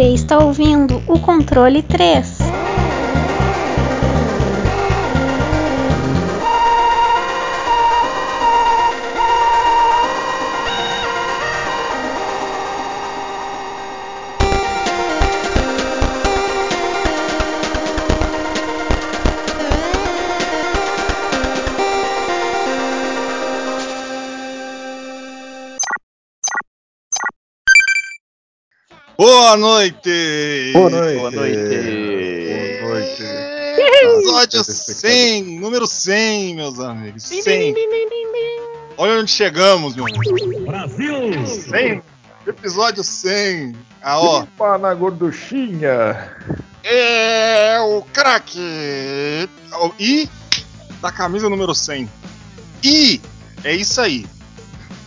Você está ouvindo o controle 3. Boa noite! Boa noite! Boa noite! Boa noite! Episódio 100, número 100, meus amigos. 100. Olha onde chegamos, meu amigo. Brasil! 100. Episódio 100. Ah, ó. Pá na gorduchinha! É o craque. E da camisa número 100. E é isso aí.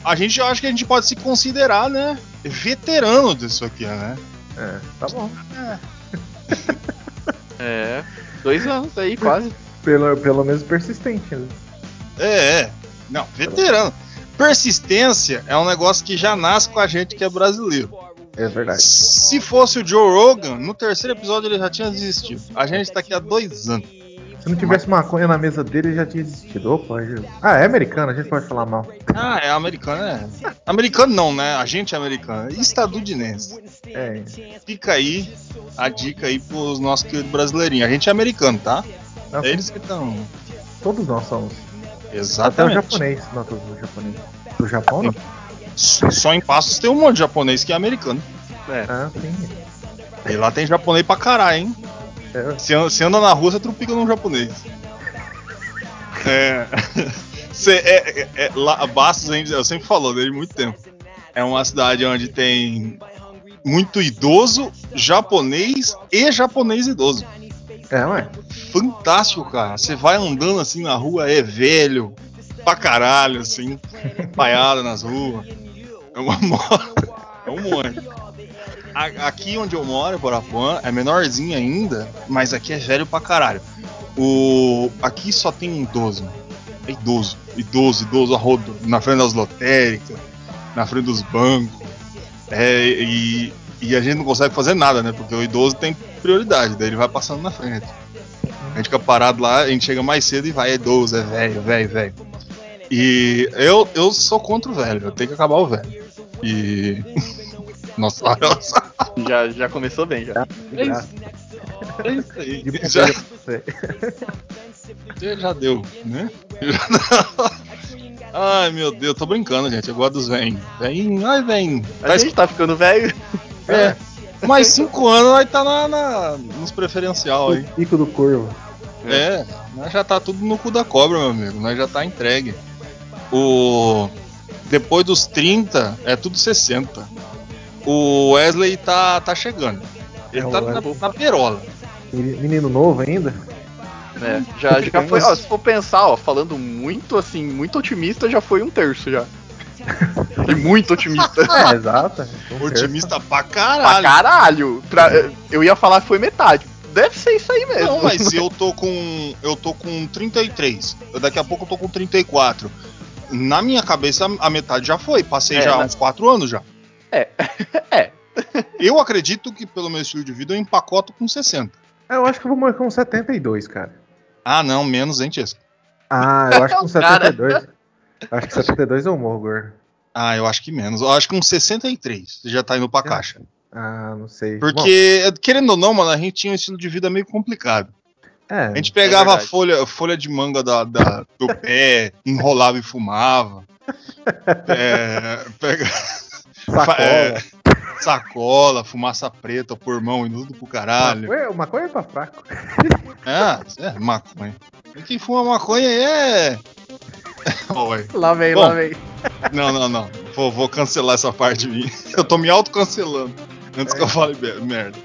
A gente eu acho que a gente pode se considerar, né? Veterano disso aqui, né? É, tá bom. É, dois anos aí, quase. Pelo, pelo menos persistente, né? É, é. Não, veterano. Persistência é um negócio que já nasce com a gente que é brasileiro. É verdade. Se fosse o Joe Rogan, no terceiro episódio ele já tinha desistido. A gente tá aqui há dois anos. Se não tivesse maconha na mesa dele, ele já tinha desistido. Opa, ah, é americano, a gente pode falar mal. Ah, é americano, é. Americano não, né? A gente é americano. Estadunidense. É, Fica aí a dica aí pros nossos queridos brasileirinhos. A gente é americano, tá? não, É eles que estão. todos nós somos. Até o Exatamente. japonês. Não, todos os japoneses. Do Japão, não? Só em Passos tem um monte de japonês que é americano. É. Ah, sim. E lá tem japonês pra caralho, hein? É, Você anda, na rua, você trupica num japonês. É. Você, é, é- é- lá, Bastos, eu sempre falo desde muito tempo. É uma cidade onde tem muito idoso, japonês e japonês idoso. é, ué. Fantástico, cara. Você vai andando assim na rua, é velho, pra caralho, assim, paiado nas ruas. É uma mo- É um monte. A- Aqui onde eu moro, Borapuã, é menorzinho ainda, mas aqui é velho pra caralho. O... Aqui só tem idoso. É idoso, idoso, idoso a rodo, na frente das lotéricas, na frente dos bancos. É, e, e a gente não consegue fazer nada, né? Porque o idoso tem prioridade, daí ele vai passando na frente. A gente fica parado lá, a gente chega mais cedo e vai, é idoso, é velho, velho, velho. E eu, eu sou contra o velho, eu tenho que acabar o velho. E. Nossa, nossa. Já, já começou bem, já. É isso, é isso aí. De Já, bobeira pra você. já deu, né? Já- Ai meu Deus, tô brincando, gente. Eu gosto dos velhos. Velhinho, ai. A gente tá ficando velho. É. Mais cinco anos vai estar na, na- nos preferencial aí. O pico do corvo. É, nós já tá tudo no cu da cobra, meu amigo. Nós já tá entregue. O. Depois dos 30, é tudo 60. O Wesley tá, tá chegando. Ele É, tá na, na perola. Menino novo ainda? É, já, já foi, ó, se for pensar, ó, falando muito assim, muito otimista, já foi um terço já. E muito otimista. É, exato. Otimista pra pra caralho. caralho. Pra- eu ia falar que foi metade. Deve ser isso aí mesmo. Não, mas eu tô com. Eu tô com 33. Eu- Daqui a pouco eu tô com 34. Na minha cabeça, a metade já foi. Passei É, já né? uns 4 anos já. É. Eu acredito que, pelo meu estilo de vida, eu empacoto com 60. É, Eu acho que eu vou morrer com 72, cara. Ah, não, menos, hein, Tiesco? Ah, eu acho que com Cara. 72. Acho que 72 eu morro, gordo. Ah, eu acho que menos. Eu acho que uns 63 você já tá indo pra caixa. Ah, não sei. Porque, querendo ou não, mano, a gente tinha um estilo de vida meio complicado. Bom, é, A gente pegava a verdade. folha, folha de manga da, da- do pé, enrolava e fumava. É, pega, sacola. é, sacola, fumaça preta, pormão e tudo pro caralho. Maconha, maconha é pra fraco. Ah, é maconha. E quem fuma maconha é. Oi. Lá vem, Bom. lá vem. Não, não, não. Vou, vou cancelar essa parte de mim. Eu tô me autocancelando. Antes que eu fale merda.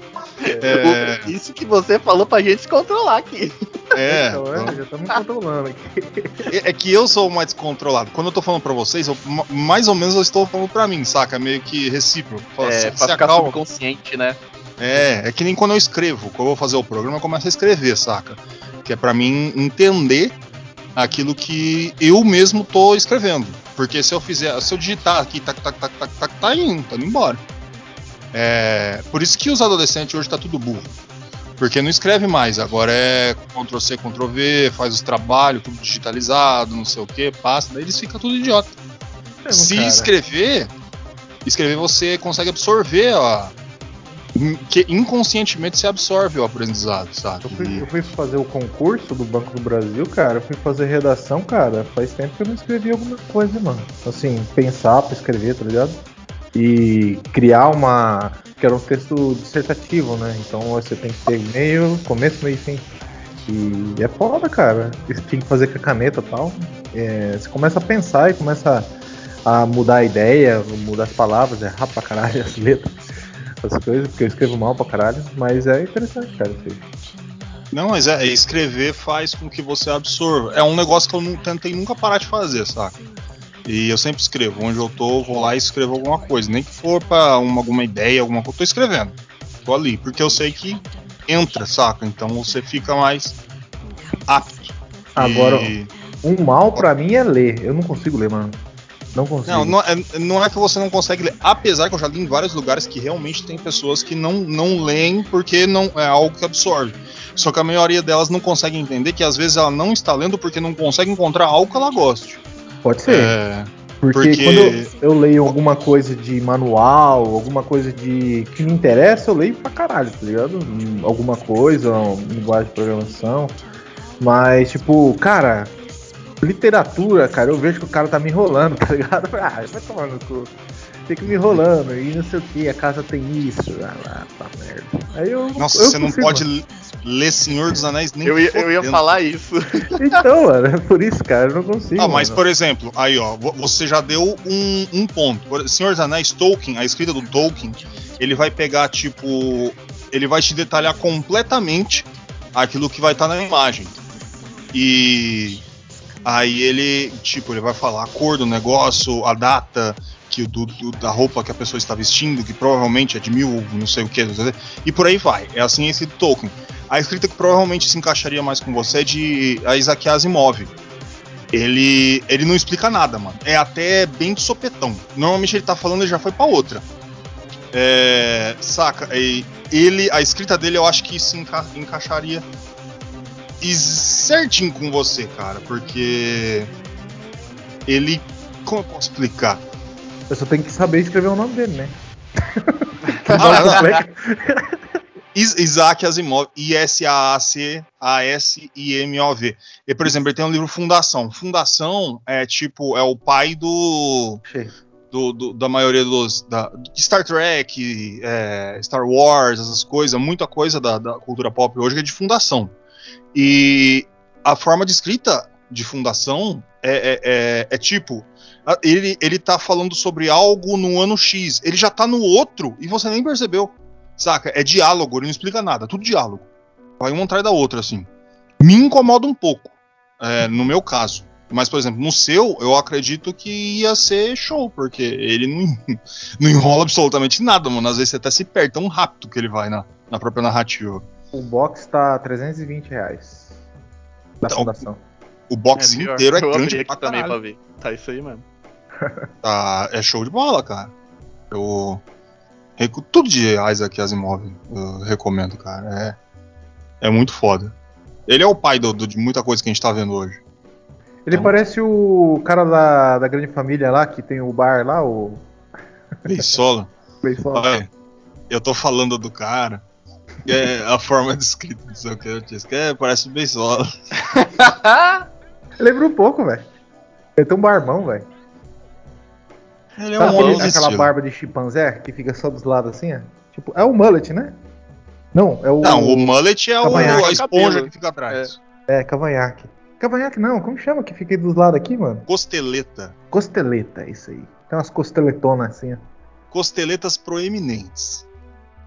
É, Isso que você falou pra gente se controlar aqui. é, Então, é, já estamos controlando aqui. é que eu sou o mais descontrolado. Quando eu tô falando pra vocês, eu- ma- mais ou menos eu estou falando pra mim, saca? Meio que recíproco. Fala, É, se, pra se ficar acalma. subconsciente, né? É, é que nem quando eu escrevo. Quando eu vou fazer o programa, eu começo a escrever, saca? Que é pra mim entender aquilo que eu mesmo tô escrevendo. Porque se eu fizer, se eu digitar aqui, tac, tac, tac, tac, tac, tá indo, tá indo embora. É, por isso que os adolescentes hoje tá tudo burro. Porque não escreve mais, agora é Ctrl-C, Ctrl-V, faz os trabalhos, tudo digitalizado, não sei o que, passa, daí eles ficam tudo idiota. Mesmo, Se cara. escrever, escrever você consegue absorver, ó. Que inconscientemente você absorve o aprendizado, sabe? Eu fui, eu fui fazer o concurso do Banco do Brasil, cara. Eu fui fazer redação, cara. Faz tempo que eu não escrevi alguma coisa, mano. Assim, pensar pra escrever, tá ligado? E criar uma. que era um texto dissertativo, né? Então você tem que ter meio, começo, meio e fim. E é foda, cara. Você tem que fazer com a caneta e tal. É, você começa a pensar e começa a mudar a ideia, mudar as palavras, errar pra caralho as letras, as coisas, porque eu escrevo mal pra caralho. Mas é interessante, cara. Não, mas é, escrever faz com que você absorva. É um negócio que eu não tentei nunca parar de fazer, saca? E eu sempre escrevo. Onde eu tô, eu vou lá e escrevo alguma coisa. Nem que for pra uma, alguma ideia, alguma coisa. Tô escrevendo. Tô ali. Porque eu sei que entra, saca? Então você fica mais apto. Agora, E- Um mal pra mim é ler. Eu não consigo ler, mano. Não consigo. Não, não é, não é que você não consegue ler. Apesar que eu já li em vários lugares que realmente tem pessoas que não, não leem porque não é algo que absorve. Só que a maioria delas não consegue entender que às vezes ela não está lendo porque não consegue encontrar algo que ela goste. Pode ser. É, porque, porque- quando eu, eu leio alguma coisa de manual, alguma coisa de que me interessa, eu leio pra caralho, tá ligado? Hum, Alguma coisa, linguagem de programação. Mas, tipo, cara, literatura, cara, eu vejo que o cara tá me enrolando, tá ligado? Ah, vai tomar no cu. Fica me enrolando, e não sei o que, a casa tem isso, ah, lá, tá merda. Aí eu. nossa, eu você não consigo, pode mano. l- ler Senhor dos Anéis nem Eu ia, eu ia falar isso. Então, mano, é por isso, cara, eu não consigo. Ah, mas mano. por exemplo, aí ó, vo- você já deu um, um ponto. Senhor dos Anéis, Tolkien, a escrita do Tolkien, ele vai pegar, tipo. Ele vai te detalhar completamente aquilo que vai estar na imagem. E aí ele, tipo, ele vai falar a cor do negócio, a data que do, do- da roupa que a pessoa está vestindo, que provavelmente é de mil, não sei o que, e por aí vai. É assim esse Tolkien. A escrita que provavelmente se encaixaria mais com você é de Isaac Asimov. Ele, ele não explica nada, mano. É até bem de sopetão. Normalmente ele tá falando e já foi pra outra. É, saca? Ele, a escrita dele eu acho que se enca- encaixaria e certinho com você, cara, porque ele, como eu posso explicar? Eu só tenho que saber escrever o nome dele, né? Is- Isaac Asimov, I-S-A-A-C-A-S-I-M-O-V. E, por exemplo, ele tem um livro Fundação. Fundação é tipo, é o pai do, do- do- da maioria dos. Da, Star Trek, é, Star Wars, essas coisas, muita coisa da, da cultura pop hoje é de fundação. E a forma de escrita de fundação é, é- é- é tipo. Ele, ele tá falando sobre algo no ano X. Ele já tá no outro e você nem percebeu. Saca? É diálogo, ele não explica nada, tudo diálogo. Vai uma atrás da outra, assim. Me incomoda um pouco, é, no meu caso. Mas, por exemplo, no seu, eu acredito que ia ser show, porque ele não, não enrola absolutamente nada, mano. Às vezes você até se perde tão rápido que ele vai na, na própria narrativa. O box tá 320 reais. Da Então, fundação. O box pior. inteiro é eu grande pra também pra ver. Tá isso aí mesmo. Tá, é show de bola, cara. Eu. recu- Tudo de Isaac Asimov eu recomendo, cara. É, é muito foda. Ele é o pai do- do- de muita coisa que a gente tá vendo hoje. Ele então- parece o cara da, da grande família lá, que tem o bar lá, o. Beisola. Beisola. Eu tô falando do cara. É, a forma de escrita do seu Curtis, que é, parece o Beisola. Lembra um pouco, velho. Ele tem um barbão, velho. Ele é Sabe um aquele- aquela estilo. barba de chimpanzé que fica só dos lados assim, ó? Tipo, é o mullet, né? Não, é o. Não, o mullet é o, a esponja que fica atrás. É, cavanhaque. Cavanhaque não, como chama que fica dos lados aqui, mano? Costeleta. Costeleta, é isso aí. Tem umas costeletonas assim, ó. Costeletas proeminentes.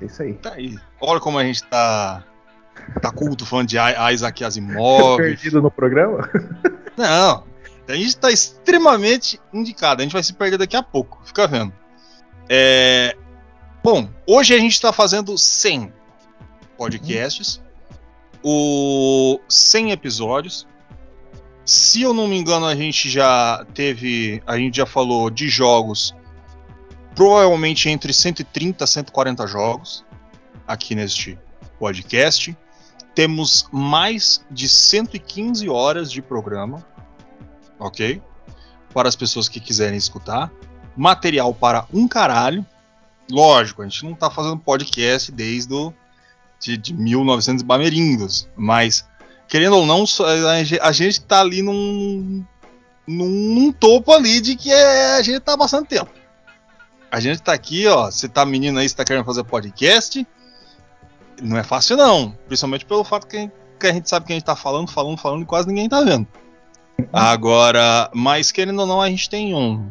É isso aí. Tá aí. Olha como a gente tá. Tá culto falando de Isaac Asimov. Perdido no programa? Não. A gente tá extremamente indicado. A gente vai se perder daqui a pouco. Fica vendo. É, Bom, hoje a gente tá fazendo 100 podcasts. O 100 episódios. Se eu não me engano, a gente já teve. A gente já falou de jogos provavelmente entre 130 a 140 jogos aqui neste podcast. Temos mais de 115 horas de programa, ok? Para as pessoas que quiserem escutar. Material para um caralho. Lógico, a gente não está fazendo podcast desde o, de, de 1900 bamerindos, mas querendo ou não, a gente está ali num, num, num, topo ali de que é, a gente está há bastante tempo. A gente está aqui, ó. Você tá menino aí, você tá querendo fazer podcast não é fácil não, principalmente pelo fato que, que a gente sabe que a gente tá falando, falando, falando e quase ninguém tá vendo. Agora, mas querendo ou não, a gente tem um,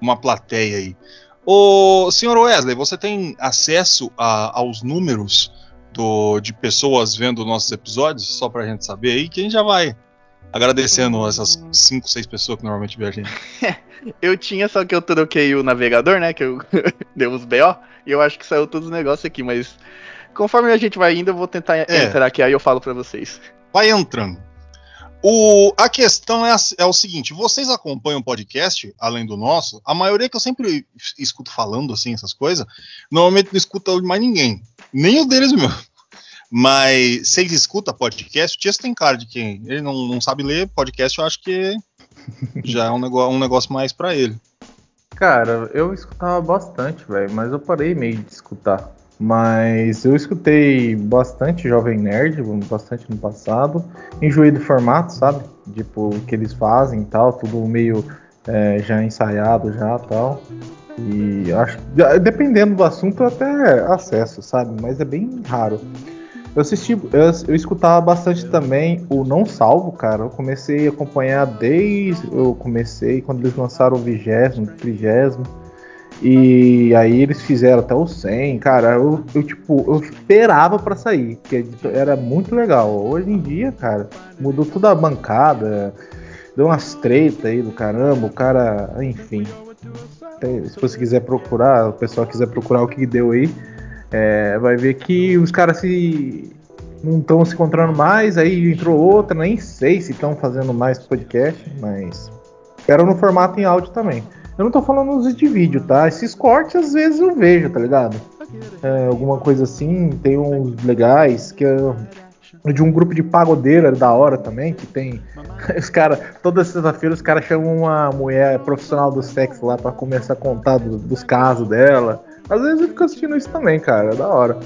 uma plateia aí. O senhor Wesley, você tem acesso a, aos números do, de pessoas vendo nossos episódios, só pra gente saber aí, que a gente já vai agradecendo essas 5, 6 pessoas que normalmente gente. eu tinha, só que eu troquei o navegador, né? Que eu dei uns BO, e eu acho que saiu todos os negócios aqui, mas Conforme a gente vai indo, eu vou tentar é. entrar aqui, aí eu falo para vocês. Vai entrando. O, a questão é, a, é, o seguinte: vocês acompanham o podcast, além do nosso? A maioria que eu sempre escuto falando assim, essas coisas, normalmente não escuta mais ninguém. Nem o deles mesmo. Mas vocês escutam podcast? O Tias tem cara de quem? Ele não, não sabe ler podcast, eu acho que já é um negócio, um negócio mais para ele. Cara, eu escutava bastante, velho, mas eu parei meio de escutar. Mas eu escutei bastante Jovem Nerd, bastante no passado. Enjoei do formato, sabe? Tipo, o que eles fazem e tal, tudo meio é, já ensaiado já tal. E acho dependendo do assunto eu até acesso, sabe? Mas é bem raro. Eu assisti, eu, eu escutava bastante também o Não Salvo, cara. Eu comecei a acompanhar desde. Eu comecei quando eles lançaram o vigésimo, trigésimo. E aí eles fizeram até o 100, cara, eu, eu tipo, eu esperava para sair, que era muito legal. Hoje em dia, cara, mudou toda a bancada, deu umas treta aí do caramba, o cara, enfim. Se você quiser procurar, o pessoal quiser procurar o que deu aí, é, vai ver que os caras se não estão se encontrando mais, aí entrou outra, nem sei se estão fazendo mais podcast, mas era no formato em áudio também. Eu não tô falando nos de vídeo, tá? Esses cortes às vezes eu vejo, tá ligado? É, alguma coisa assim, tem uns legais que é de um grupo de pagodeira da hora também, que tem. Os caras, toda sexta-feira os caras chamam uma mulher profissional do sexo lá para começar a contar do, dos casos dela. Às vezes eu fico assistindo isso também, cara, é da hora.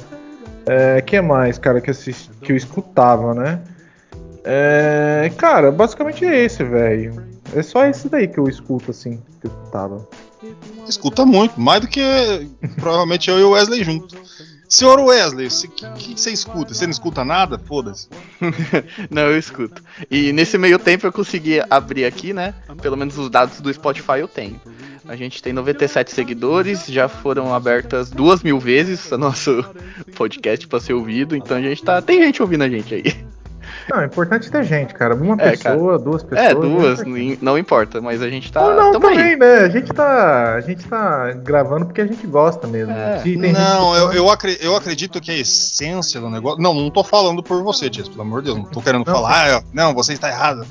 É, que mais, cara, que, assisti, que eu escutava, né? É, cara, basicamente é esse, velho. É só esse daí que eu escuto, assim, que eu escutava. Escuta muito, mais do que provavelmente eu e o Wesley juntos. Senhor Wesley, o que, que, você escuta? Você não escuta nada? Foda-se. não, eu escuto. E nesse meio tempo eu consegui abrir aqui, né? Pelo menos os dados do Spotify eu tenho. A gente tem 97 seguidores, já foram abertas duas mil vezes o nosso podcast para ser ouvido, então a gente tá. Tem gente ouvindo a gente aí. Não, é importante ter gente, cara. Uma é, pessoa, cara. duas é, pessoas. É, duas, não importa, mas a gente tá. Não, não também, aí. né? A gente tá. A gente tá gravando porque a gente gosta mesmo. É. Não, eu, eu, acredito, eu acredito que a essência do negócio. Não, não tô falando por você, Tias, pelo amor de Deus. Não tô querendo não, falar, não, você está errado.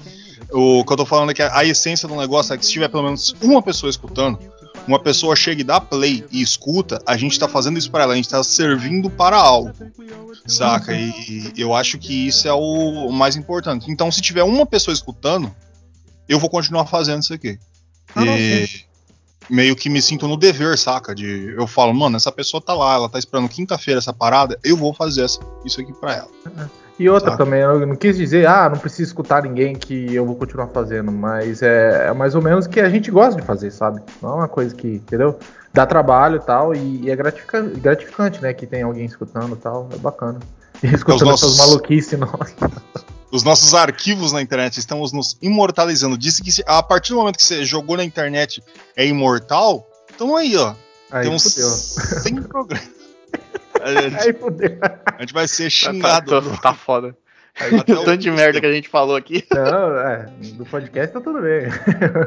O que eu tô falando é que a, essência do negócio é que se tiver pelo menos uma pessoa escutando, uma pessoa chega e dá play e escuta, a gente tá fazendo isso para ela, a gente tá servindo para algo. Saca? E eu acho que isso é o mais importante. Então, se tiver uma pessoa escutando, eu vou continuar fazendo isso aqui. Ah, e meio que me sinto no dever, saca? De eu falo, mano, essa pessoa tá lá, ela tá esperando quinta-feira essa parada, eu vou fazer essa, isso aqui para ela. E outra saca? também, eu não quis dizer, ah, não preciso escutar ninguém que eu vou continuar fazendo, mas é, é mais ou menos que a gente gosta de fazer, sabe? Não é uma coisa que, entendeu? dá trabalho e tal, e, é gratificante, gratificante, né? Que tem alguém escutando e tal, é bacana. E escutando nossos... essas maluquices, nossa. Os nossos arquivos na internet estamos nos imortalizando. Disse que se, a partir do momento que você jogou na internet é imortal, então aí, ó. Aí fudeu. 100 programas. A gente, aí fudeu. A gente vai ser xingado. Tá, tá, tá foda. Aí, Tanto de merda que a gente falou aqui. Não, é, do podcast tá tudo bem.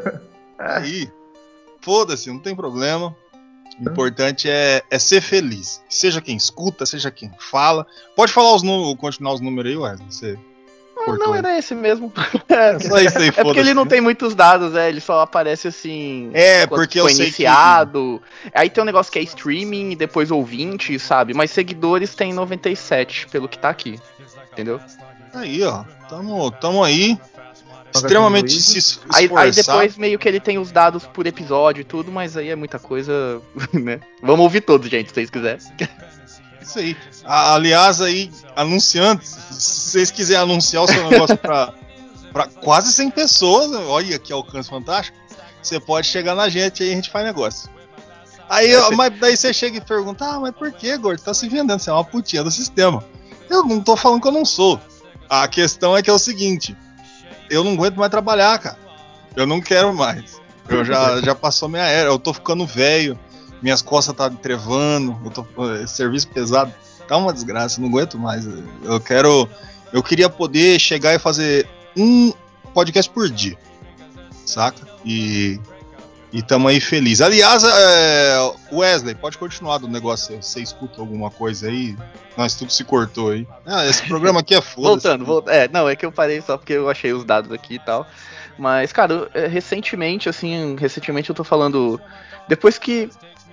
Aí, foda-se, não tem problema. O importante é, é ser feliz. Seja quem escuta, seja quem fala. Pode falar os números, continuar os números aí, Wesley. Você cortou. não, era esse mesmo. É, Só isso aí, é porque ele não tem muitos dados, é, ele só aparece assim. É, porque eu foi sei iniciado. Aí tem um negócio que é streaming e depois ouvinte, sabe? Mas seguidores tem 97, pelo que tá aqui. Entendeu? Aí, ó. Tamo, tamo aí. Magazine Extremamente se Aí, aí depois meio que ele tem os dados por episódio e tudo, mas aí é muita coisa, né? Vamos ouvir todos, gente, se vocês quiserem. Isso aí. A- aliás, aí, anunciantes, se vocês quiserem anunciar o seu negócio pra, pra quase 100 pessoas, olha que alcance fantástico, você pode chegar na gente aí a gente faz negócio. Aí, ó, mas daí você chega e pergunta, ah, mas por que, gordo? Tá se vendendo, você é uma putinha do sistema. Eu não tô falando que eu não sou. A questão é que é o seguinte, eu não aguento mais trabalhar, cara. Eu não quero mais. Eu já, já passou minha era, eu tô ficando velho, minhas costas tá trevando, eu tô serviço pesado, tá uma desgraça, não aguento mais. Eu quero, eu queria poder chegar e fazer um podcast por dia, saca? E e tamo aí feliz. Aliás, é, Wesley, pode continuar do negócio. Você escuta alguma coisa aí? Nós tudo se cortou aí. Ah, esse programa aqui é foda. Voltando, voltando. É, não, é que eu parei só porque eu achei os dados aqui e tal. Mas, cara, é, recentemente, assim, recentemente eu tô falando. Depois que,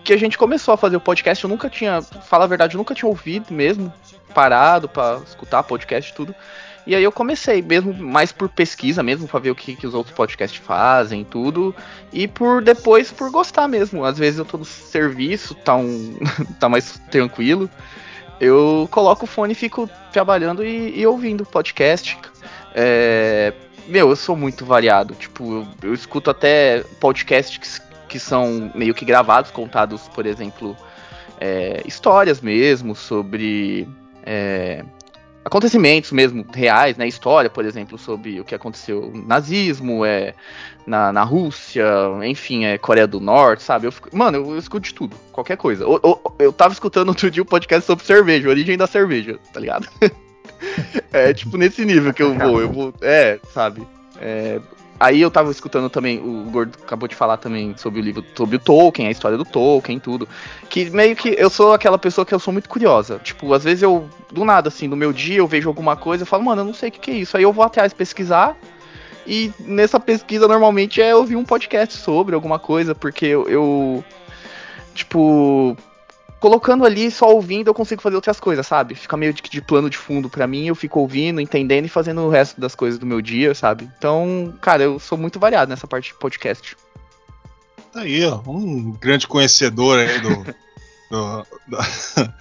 que a gente começou a fazer o podcast, eu nunca tinha. Fala a verdade, eu nunca tinha ouvido mesmo, parado pra escutar podcast e tudo. E aí eu comecei, mesmo mais por pesquisa mesmo, pra ver o que, que os outros podcasts fazem tudo. E por depois por gostar mesmo. Às vezes eu tô no serviço, tá, um, tá mais tranquilo. Eu coloco o fone e fico trabalhando e, e ouvindo podcast. É, meu, eu sou muito variado. Tipo, eu, eu escuto até podcasts que, são meio que gravados, contados, por exemplo, é, histórias mesmo sobre é, acontecimentos mesmo reais, né? História, por exemplo, sobre o que aconteceu no nazismo, é, na, na Rússia, enfim, é Coreia do Norte, sabe? Eu fico- mano, eu, eu escuto de tudo, qualquer coisa. O- o- eu tava escutando outro dia um podcast sobre cerveja, origem da cerveja, tá ligado? é tipo nesse nível que eu vou, eu vou, é, sabe? É, aí eu tava escutando também, o Gordo acabou de falar também sobre o livro, sobre o Tolkien, a história do Tolkien, tudo. Que meio que eu sou aquela pessoa que eu sou muito curiosa. Tipo, às vezes eu, do nada, assim, no meu dia eu vejo alguma coisa eu falo, mano, eu não sei o que, que é isso. Aí eu vou atrás pesquisar. E nessa pesquisa normalmente é ouvir um podcast sobre alguma coisa, porque eu, eu, tipo, colocando ali só ouvindo eu consigo fazer outras coisas, sabe? Fica meio de, de plano de fundo pra mim, eu fico ouvindo, entendendo e fazendo o resto das coisas do meu dia, sabe? Então, cara, eu sou muito variado nessa parte de podcast. Tá aí, ó, um grande conhecedor aí do, do- da-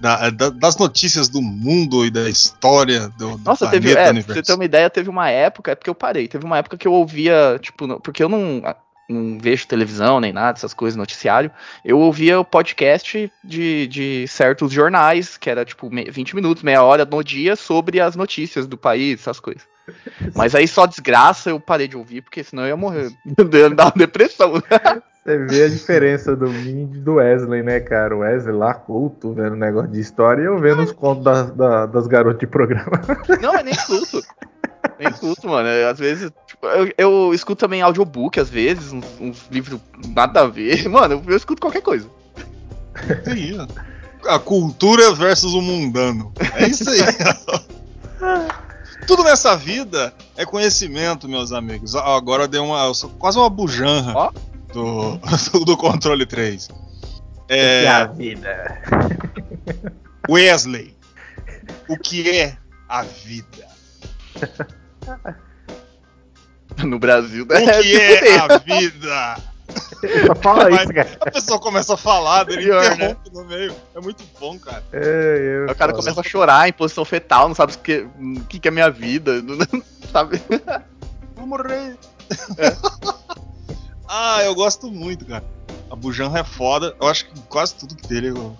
da- da- das notícias do mundo e da história do, do Nossa, teve, planeta, é, pra universo. você ter uma ideia, teve uma época, é porque eu parei, teve uma época que eu ouvia, tipo, porque eu não, não vejo televisão nem nada, essas coisas, noticiário, eu ouvia o podcast de, de certos jornais, que era tipo me- 20 minutos, meia hora no dia, sobre as notícias do país, essas coisas. Mas aí só desgraça eu parei de ouvir, porque senão eu ia morrer, ia me dar uma depressão. Você vê a diferença do mim e do Wesley, né, cara? O Wesley lá culto, vendo negócio de história e eu vendo os contos das, da- das garotas de programa. Não, é nem escuto. Nem escuto, mano. Às vezes, eu, eu escuto também audiobook, às vezes, uns, uns livros nada a ver. Mano, eu, eu escuto qualquer coisa. Aí, ó. A cultura versus o mundano. É isso aí. Tudo nessa vida é conhecimento, meus amigos. Agora deu uma. Eu sou quase uma bujanra Ó. do, do controle 3. É É, a vida. Wesley, o que é a vida? No Brasil, O né? que é a vida? Só fala Mas- isso, cara. A pessoa começa a falar, ele Pior, né? interrompe no meio. É muito bom, cara. É, eu Aí o cara falo. começa a chorar em posição fetal, não sabe o que, o que, que é minha vida, não, não sabe? Vou morrer. ah, eu gosto muito, cara. A Bujanra é foda. Eu acho que quase tudo que dele eu,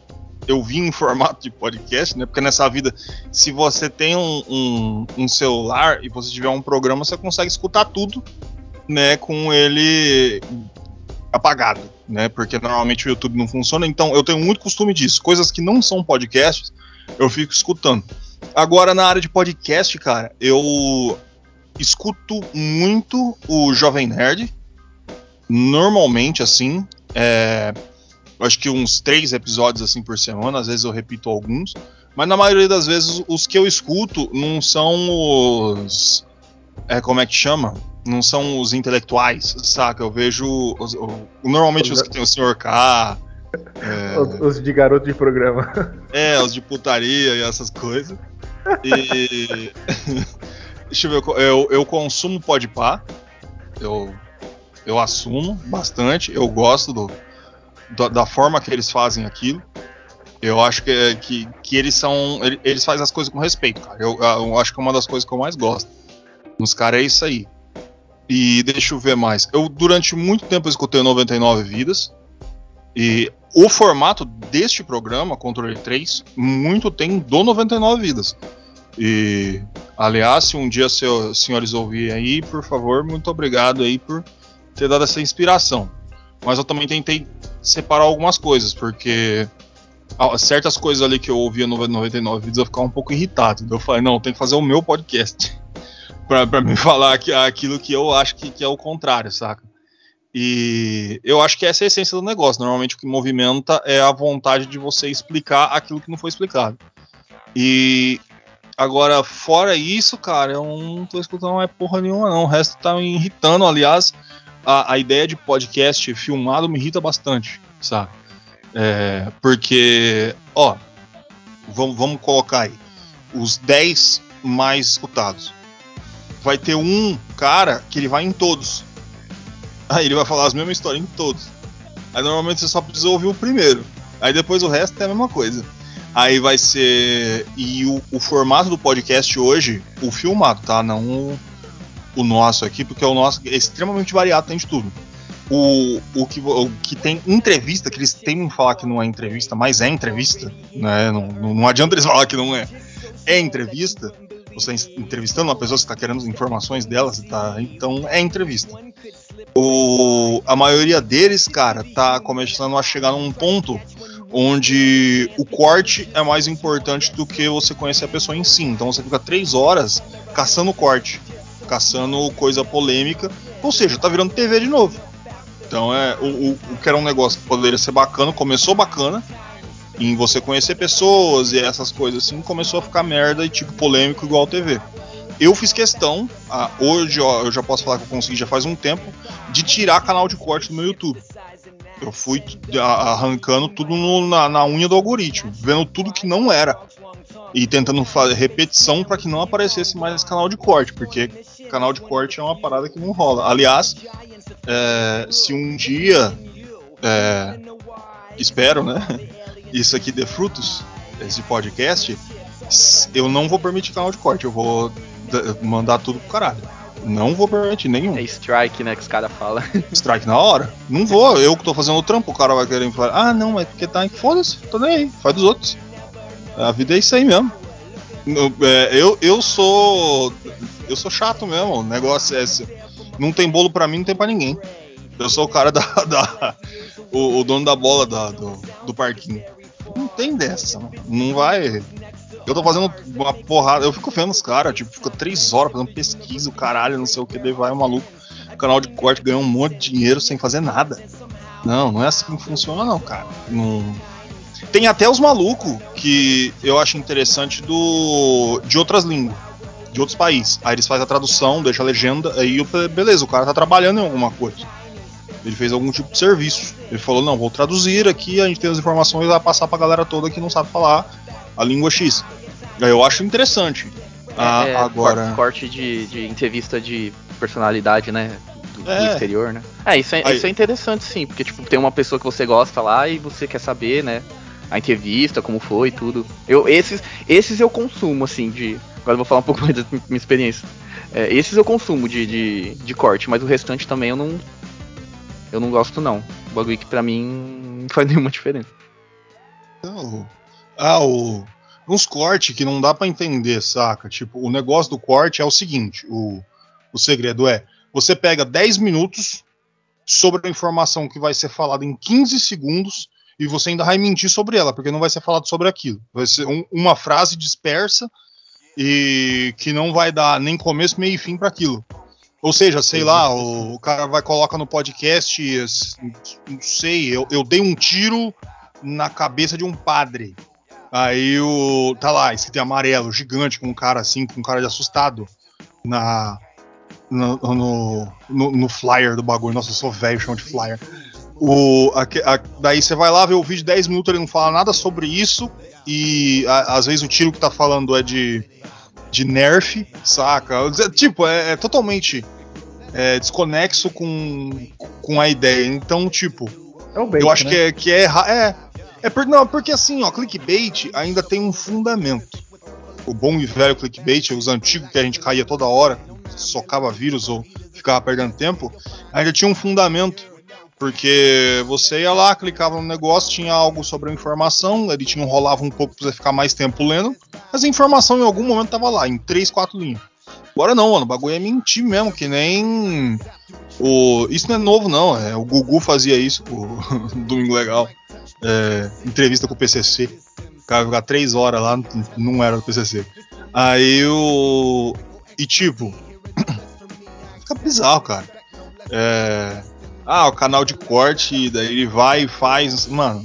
eu vi em formato de podcast, né? Porque nessa vida, se você tem um, um, um celular e você tiver um programa, você consegue escutar tudo, né? Com ele apagado, né? Porque normalmente o YouTube não funciona. Então eu tenho muito costume disso. Coisas que não são podcasts, eu fico escutando. Agora, na área de podcast, cara, eu escuto muito o Jovem Nerd. Normalmente, assim. É, acho que uns três episódios assim por semana, às vezes eu repito alguns. Mas na maioria das vezes os que eu escuto não são os. É, como é que chama? Não são os intelectuais, saca? Eu vejo. Os, o, normalmente os que tem o Sr. K. É, os, os, de garoto de programa. É, os de putaria e essas coisas. E. Deixa eu ver, eu, eu consumo podpar. Eu, eu assumo bastante. Eu gosto do, da, da forma que eles fazem aquilo. Eu acho que, que, que eles são. Eles fazem as coisas com respeito, cara. Eu, eu acho que é uma das coisas que eu mais gosto. Nos caras é isso aí. E deixa eu ver mais. Eu, durante muito tempo, escutei 99 Vidas. E o formato deste programa, Controle 3, muito tem do 99 Vidas. E, aliás, se um dia os senhores ouvirem aí, por favor, muito obrigado aí por ter dado essa inspiração. Mas eu também tentei separar algumas coisas, porque certas coisas ali que eu ouvia no 99 vídeos eu ficava um pouco irritado. Então eu falei, não, tem que fazer o meu podcast. pra me falar que, aquilo que eu acho que, que é o contrário, saca? E eu acho que essa é a essência do negócio. Normalmente o que movimenta é a vontade de você explicar aquilo que não foi explicado. E agora, fora isso, cara, eu não tô escutando mais porra nenhuma, não. O resto tá me irritando. Aliás, a, a ideia de podcast filmado me irrita bastante, sabe? É, porque, ó, vamos, colocar aí os 10 mais escutados. Vai ter um cara que ele vai em todos. Aí ele vai falar as mesmas histórias em todos. Aí normalmente você só precisa ouvir o primeiro. Aí depois o resto é a mesma coisa. Aí vai ser. E o, o formato do podcast hoje, o filmado, tá? Não o nosso aqui, porque o nosso é extremamente variado, tem de tudo o, o, que, o que tem entrevista, que eles temem falar que não é entrevista, mas é entrevista, né? Não, não, não adianta eles falar que não é. É entrevista. Você entrevistando uma pessoa, você está querendo informações delas, tá, então é entrevista. O, a maioria deles, cara, tá começando a chegar num ponto onde o corte é mais importante do que você conhecer a pessoa em si. Então você fica três horas caçando corte, caçando coisa polêmica, ou seja, tá virando TV de novo. Então é o, o, o que era um negócio que poderia ser bacana, começou bacana, em você conhecer pessoas e essas coisas assim, começou a ficar merda e tipo polêmico igual TV. Eu fiz questão, ah, hoje ó, eu já posso falar que eu consegui já faz um tempo, de tirar canal de corte do meu YouTube. Eu fui arrancando tudo no, na, na, unha do algoritmo, vendo tudo que não era. E tentando fazer repetição para que não aparecesse mais canal de corte, porque canal de corte é uma parada que não rola. Aliás, é, se um dia, é, espero, né, isso aqui dê frutos, esse podcast, eu não vou permitir canal de corte, eu vou mandar tudo pro caralho. Não vou permitir nenhum. É strike, né, que os caras falam. Strike na hora. Não vou, eu que tô fazendo o trampo, o cara vai querer falar, ah, não, mas porque tá, foda-se, tô nem aí, faz dos outros. A vida é isso aí mesmo. É, eu, eu sou. Eu sou chato mesmo. O negócio é esse. Não tem bolo para mim, não tem para ninguém. Eu sou o cara da. da o, o, dono da bola da, do, do parquinho. Não tem dessa. Não vai. Eu tô fazendo uma porrada. Eu fico vendo os caras, tipo, fica três horas fazendo pesquisa, o caralho, não sei o que, daí vai o maluco. O canal de corte ganhou um monte de dinheiro sem fazer nada. Não, não é assim que funciona, não, cara. Não tem até os malucos que eu acho interessante do de outras línguas, de outros países. Aí eles fazem a tradução, deixa a legenda, aí beleza, o cara tá trabalhando em alguma coisa. Ele fez algum tipo de serviço. Ele falou: não, vou traduzir aqui, a gente tem as informações, vai passar pra galera toda que não sabe falar a língua X. Aí eu acho interessante. Ah, é, agora. Corte de, de entrevista de personalidade, né? Do, é. exterior, né? É, isso é, isso é interessante sim, porque tipo, tem uma pessoa que você gosta lá e você quer saber, né? A entrevista, como foi, tudo. Eu, esses, esses eu consumo, assim, de. Agora eu vou falar um pouco mais da minha experiência. É, esses eu consumo de, de, de, corte, mas o restante também eu não. Eu não gosto não. O bagulho que pra mim não faz nenhuma diferença. Não. Ah, o. Uns cortes que não dá para entender, saca? Tipo, o negócio do corte é o seguinte: o, o segredo é. Você pega 10 minutos sobre a informação que vai ser falada em 15 segundos e você ainda vai mentir sobre ela, porque não vai ser falado sobre aquilo. Vai ser um, uma frase dispersa e que não vai dar nem começo, meio e fim para aquilo. Ou seja, sei lá, o, o, cara vai colocar no podcast, não sei, eu, eu dei um tiro na cabeça de um padre. Aí o. Tá lá, escrito em amarelo, gigante, com um cara assim, com um cara de assustado. Na. No, no, no, no flyer do bagulho. Nossa, eu sou velho, chama de flyer. O, a, a, daí você vai lá ver o vídeo 10 minutos, ele não fala nada sobre isso. E a, às vezes o tiro que tá falando é de, de nerf, saca? Tipo, é, é totalmente é, desconexo com, com a ideia. Então, tipo, É o bait, eu acho né? que é que é é, é por, não, porque assim, ó, clickbait ainda tem um fundamento. O bom e velho clickbait, os antigos que a gente caía toda hora, socava vírus ou ficava perdendo tempo, ainda tinha um fundamento. Porque você ia lá, clicava no negócio, tinha algo sobre a informação, ele te enrolava um pouco pra você ficar mais tempo lendo, mas a informação em algum momento tava lá, em três, quatro linhas. Agora não, mano, o bagulho é mentir mesmo, que nem o. Isso não é novo, não. É, o Gugu fazia isso o Domingo Legal. É, entrevista com o PCC. O cara ficar três horas lá, não era do PCC. Aí o. E tipo. fica bizarro, cara. É. Ah, o canal de corte, daí ele vai e faz. Mano.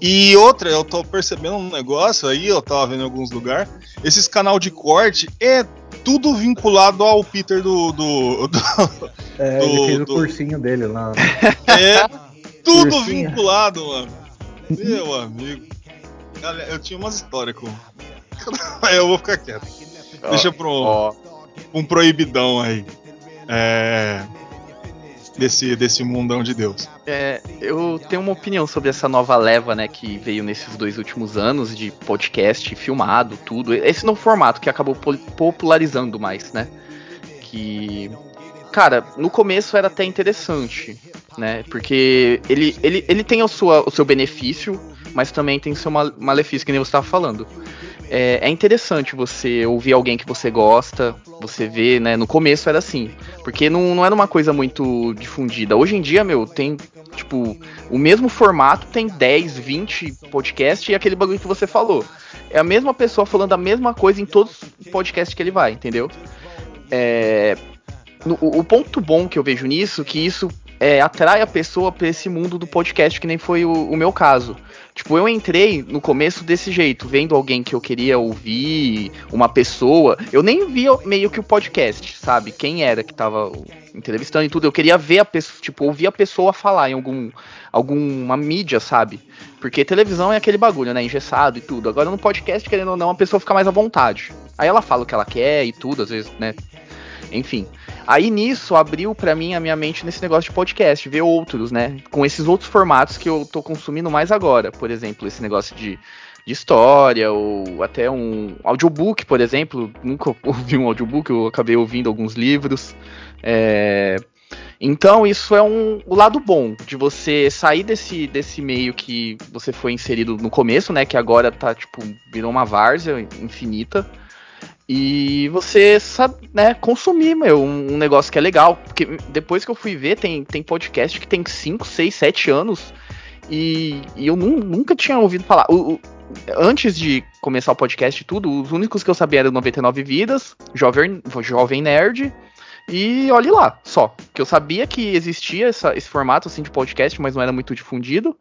E outra, eu tô percebendo um negócio aí, eu tava vendo em alguns lugares. Esses canal de corte é tudo vinculado ao Peter do. do, do É, do- ele fez o do- cursinho dele lá. é tudo Ursinho. vinculado, mano. Meu amigo. Galera, eu tinha umas histórias com. eu vou ficar quieto. Deixa pro Ó, um proibidão aí. É. Desse, desse mundão de Deus. é, eu tenho uma opinião sobre essa nova leva, né, que veio nesses dois últimos anos de podcast filmado, tudo. Esse novo formato que acabou popularizando mais, né? Que, cara, no começo era até interessante, né? Porque ele, ele, ele tem o, sua, o seu benefício, mas também tem seu mal- malefício, que nem você estava falando. É, é interessante você ouvir alguém que você gosta, você vê, né? No começo era assim, porque não, não era uma coisa muito difundida. Hoje em dia, meu, tem, tipo, o mesmo formato, tem 10, 20 podcasts e aquele bagulho que você falou. É a mesma pessoa falando a mesma coisa em todos os podcasts que ele vai, entendeu? É, no- o, ponto bom que eu vejo nisso, que isso é, atrai a pessoa pra esse mundo do podcast, que nem foi o, o meu caso. Tipo, eu entrei no começo desse jeito, vendo alguém que eu queria ouvir, uma pessoa. Eu nem via meio que o podcast, sabe? Quem era que tava entrevistando e tudo. Eu queria ver a pessoa, tipo, ouvir a pessoa falar em algum, alguma mídia, sabe? Porque televisão é aquele bagulho, né? Engessado e tudo. Agora no podcast, querendo ou não, a pessoa fica mais à vontade. Aí ela fala o que ela quer e tudo, às vezes, né? Enfim. Aí nisso abriu pra mim a minha mente nesse negócio de podcast, ver outros, né? Com esses outros formatos que eu tô consumindo mais agora. Por exemplo, esse negócio de, de história, ou até um audiobook, por exemplo. Nunca ouvi um audiobook, eu acabei ouvindo alguns livros. É, Então, isso é um, o lado bom de você sair desse, desse meio que você foi inserido no começo, né? Que agora tá, tipo, virou uma várzea infinita. E você sabe, né, consumir, meu, um, negócio que é legal. Porque depois que eu fui ver, tem, tem podcast que tem 5, 6, 7 anos. E, e eu nu- nunca tinha ouvido falar. O- o- antes de começar o podcast e tudo, os únicos que eu sabia eram 99 Vidas, Jovem, Jovem Nerd. E olhe lá, só. Que eu sabia que existia essa- esse formato assim de podcast, mas não era muito difundido.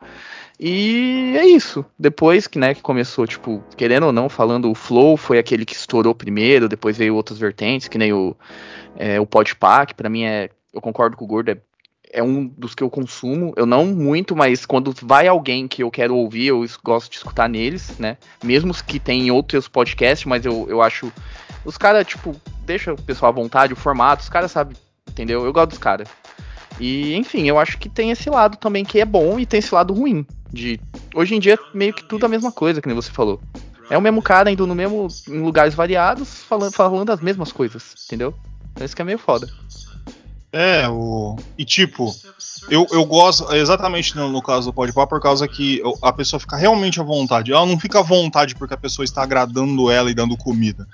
E é isso. Depois que, né, que começou, tipo, querendo ou não, falando, o Flow foi aquele que estourou primeiro, depois veio outras vertentes, que nem o, é, o Podpah, que pra mim é. Eu concordo com o Gordo, é, é um dos que eu consumo. Eu não muito, mas quando vai alguém que eu quero ouvir, eu gosto de escutar neles, né? Mesmo que tem em outros podcasts, mas eu, eu acho. Os caras, tipo, deixa o pessoal à vontade, o formato, os caras sabem, entendeu? Eu gosto dos caras. E, enfim, eu acho que tem esse lado também que é bom e tem esse lado ruim. De hoje em dia meio que tudo a mesma coisa, que nem você falou. É o mesmo cara indo no mesmo em lugares variados, falando, falando as mesmas coisas, entendeu? Então isso que é meio foda. É, o. E tipo, eu, eu gosto, exatamente no, no caso do Podpah, por causa que eu- a pessoa fica realmente à vontade. Ela não fica à vontade porque a pessoa está agradando ela e dando comida.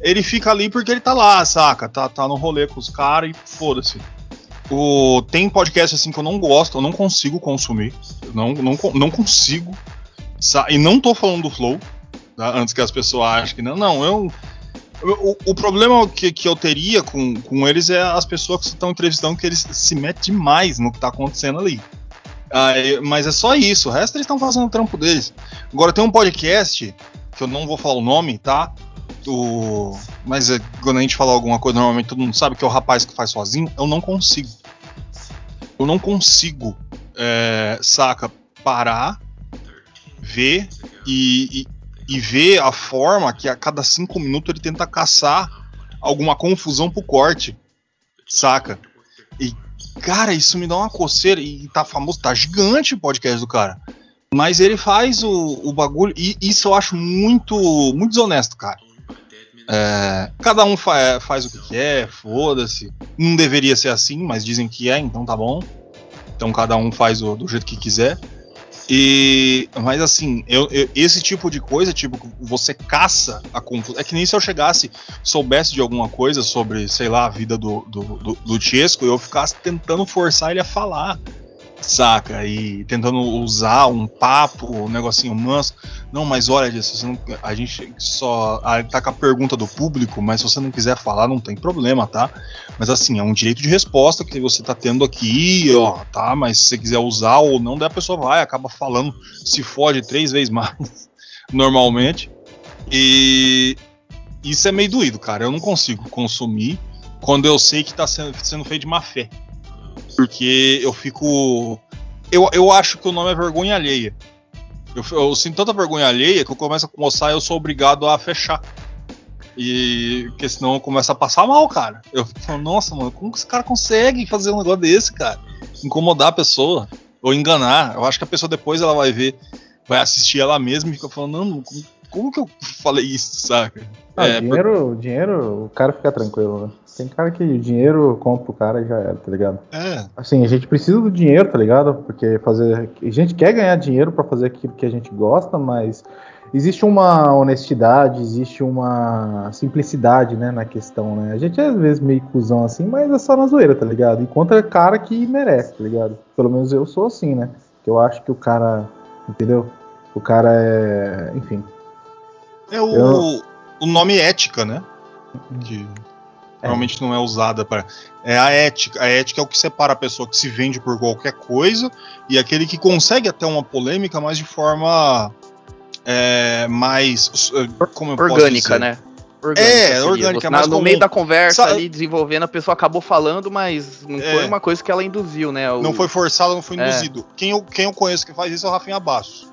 Ele fica ali porque ele tá lá, saca? Tá, tá no rolê com os caras e foda-se. O, tem podcast assim que eu não gosto, eu não consigo consumir. Não, não, não consigo. E não tô falando do Flow, tá? antes que as pessoas achem que não. Não, eu. O, problema que, que eu teria com, com eles é as pessoas que estão entrevistando que eles se metem demais no que tá acontecendo ali. Aí, mas é só isso, o resto eles estão fazendo o trampo deles. Agora tem um podcast, que eu não vou falar o nome, tá? O... Mas é, quando a gente fala alguma coisa, normalmente todo mundo sabe que é o rapaz que faz sozinho. Eu não consigo. Eu não consigo, é, saca, parar, ver e, e, e ver a forma que a cada cinco minutos ele tenta caçar alguma confusão pro corte, saca? E, cara, isso me dá uma coceira. E tá famoso, tá gigante o podcast do cara. Mas ele faz o, o bagulho. E isso eu acho muito, muito desonesto, cara. É, cada um fa faz o que quer, foda-se. Não deveria ser assim, mas dizem que é, então tá bom. Então cada um faz o, do jeito que quiser. E, mas assim, eu, eu, esse tipo de coisa, tipo, você caça a confusão. É que nem se eu chegasse, soubesse de alguma coisa sobre, sei lá, a vida do, do, do, do Chesco, eu ficasse tentando forçar ele a falar saca? E tentando usar um papo, um negocinho manso. Não, mas olha, disso, não, a gente só a, tá com a pergunta do público, mas se você não quiser falar, não tem problema, tá? Mas assim, é um direito de resposta que você tá tendo aqui, ó, tá? Mas se você quiser usar ou não, daí a pessoa vai, acaba falando, se fode três vezes mais, normalmente. E isso é meio doído, cara. Eu não consigo consumir quando eu sei que tá sendo, sendo feito de má fé porque eu fico. Eu, eu acho que o nome é vergonha alheia. Eu, eu sinto tanta vergonha alheia que eu começo a começar e eu sou obrigado a fechar. E porque senão eu começo a passar mal, cara. Eu falando, nossa, mano, como que esse cara consegue fazer um negócio desse, cara? Incomodar a pessoa ou enganar. Eu acho que a pessoa depois ela vai ver, vai assistir ela mesma e fica falando, não, como, como que eu falei isso, saca? Ah, é, dinheiro, por... dinheiro, o cara fica tranquilo, né? Tem cara que o dinheiro compra o cara e já era, tá ligado? É. Assim, a gente precisa do dinheiro, tá ligado? Porque fazer. A gente quer ganhar dinheiro para fazer aquilo que a gente gosta, mas existe uma honestidade, existe uma simplicidade, né, na questão, né? A gente é às vezes meio cuzão assim, mas é só na zoeira, tá ligado? Encontra cara que merece, tá ligado? Pelo menos eu sou assim, né? Que eu acho que o cara, entendeu? O cara é, enfim. É o, eu... o nome ética, né? Que é. Normalmente não é usada para. É a ética. A ética é o que separa a pessoa que se vende por qualquer coisa e aquele que consegue até uma polêmica, mas de forma é, mais. Como orgânica, né? Orgânica é, orgânica. mas no como... meio da conversa ali, desenvolvendo, a pessoa acabou falando, mas não é. foi uma coisa que ela induziu, né? O... Não foi forçado, não foi é. induzido. Quem, eu, quem eu conheço que faz isso é o Rafinha Bastos.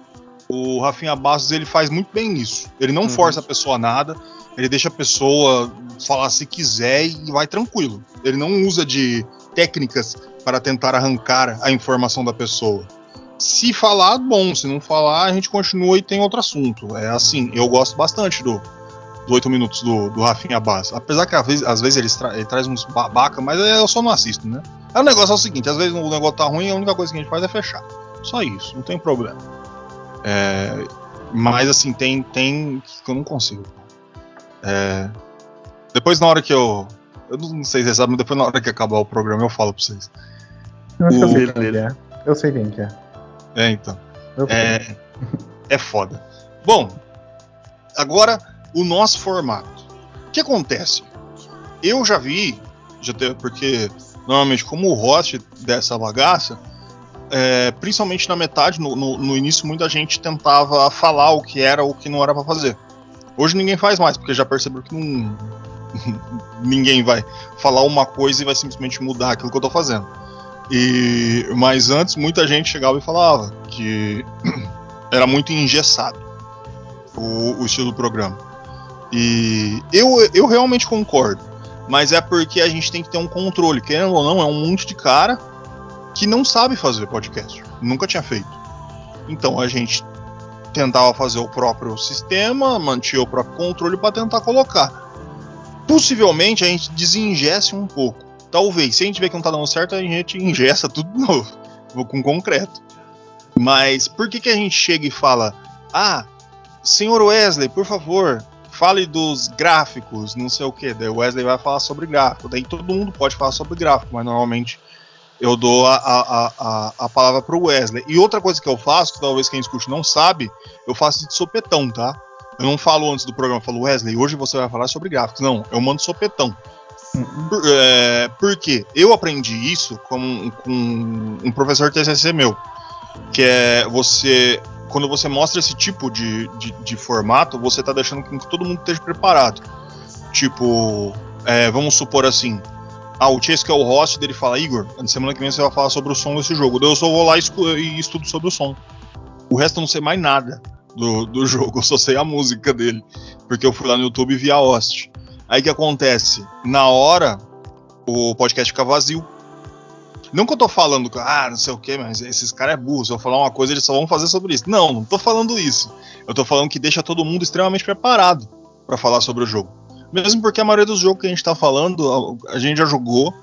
O Rafinha Bastos, ele faz muito bem isso. Ele não uhum. força a pessoa a nada, ele deixa a pessoa falar se quiser e vai tranquilo. Ele não usa de técnicas para tentar arrancar a informação da pessoa. Se falar, bom. Se não falar, a gente continua e tem outro assunto. É assim, eu gosto bastante do, do 8 minutos do, do Rafinha Bass. Apesar que às vezes, às vezes ele, tra ele, traz uns babaca, mas eu só não assisto, né? É o negócio é o seguinte, às vezes o negócio tá ruim, a única coisa que a gente faz é fechar. Só isso, não tem problema. É, mas assim, tem, tem que eu não consigo. É, depois, na hora que eu. Eu não sei se vocês sabem, mas depois, na hora que acabar o programa, eu falo pra vocês. Eu, o... eu sei quem é. Eu sei quem que é. É, então. É, é foda. Bom, agora o nosso formato. O que acontece? Eu já vi, já teve, porque normalmente, como o host dessa bagaça, é, principalmente na metade, no, no, no, início, muita gente tentava falar o que era ou o que não era para fazer. Hoje ninguém faz mais, porque já percebeu que não. ninguém vai falar uma coisa e vai simplesmente mudar aquilo que eu tô fazendo. E mas antes muita gente chegava e falava que era muito engessado o, o estilo do programa. E eu, eu realmente concordo. Mas é porque a gente tem que ter um controle. Querendo ou não, é um monte de cara que não sabe fazer podcast. Nunca tinha feito. Então a gente tentava fazer o próprio sistema, mantinha o próprio controle para tentar colocar. Possivelmente a gente desingesse um pouco. Talvez, se a gente vê que não tá dando certo, a gente ingessa tudo de novo, com concreto. Mas por que, que a gente chega e fala: Ah, senhor Wesley, por favor, fale dos gráficos, não sei o que. Daí o Wesley vai falar sobre gráfico. Daí todo mundo pode falar sobre gráfico, mas normalmente eu dou a, a, a, a palavra pro Wesley. E outra coisa que eu faço, que talvez quem escute não sabe, eu faço de sopetão, tá? Eu não falo antes do programa, eu falo, Wesley, hoje você vai falar sobre gráficos. Não, eu mando sopetão. Uhum. Por, é, porque eu aprendi isso com, com um professor TCC meu. Que é você. Quando você mostra esse tipo de, de, de formato, você tá deixando com que todo mundo esteja preparado. Tipo, é, vamos supor assim. Ah, o Chase que é o host dele fala, Igor, na semana que vem você vai falar sobre o som desse jogo. Daí eu só vou lá e estudo sobre o som. O resto eu não sei mais nada do, do jogo, eu só sei a música dele. Porque eu fui lá no YouTube e vi a host. Aí que acontece? Na hora, o podcast fica vazio. Não que eu tô falando, ah, não sei o que, mas esses caras é burro. Se eu falar uma coisa, eles só vão fazer sobre isso. Não, não tô falando isso. Eu tô falando que deixa todo mundo extremamente preparado para falar sobre o jogo. Mesmo porque a maioria dos jogos que a gente tá falando, a gente já jogou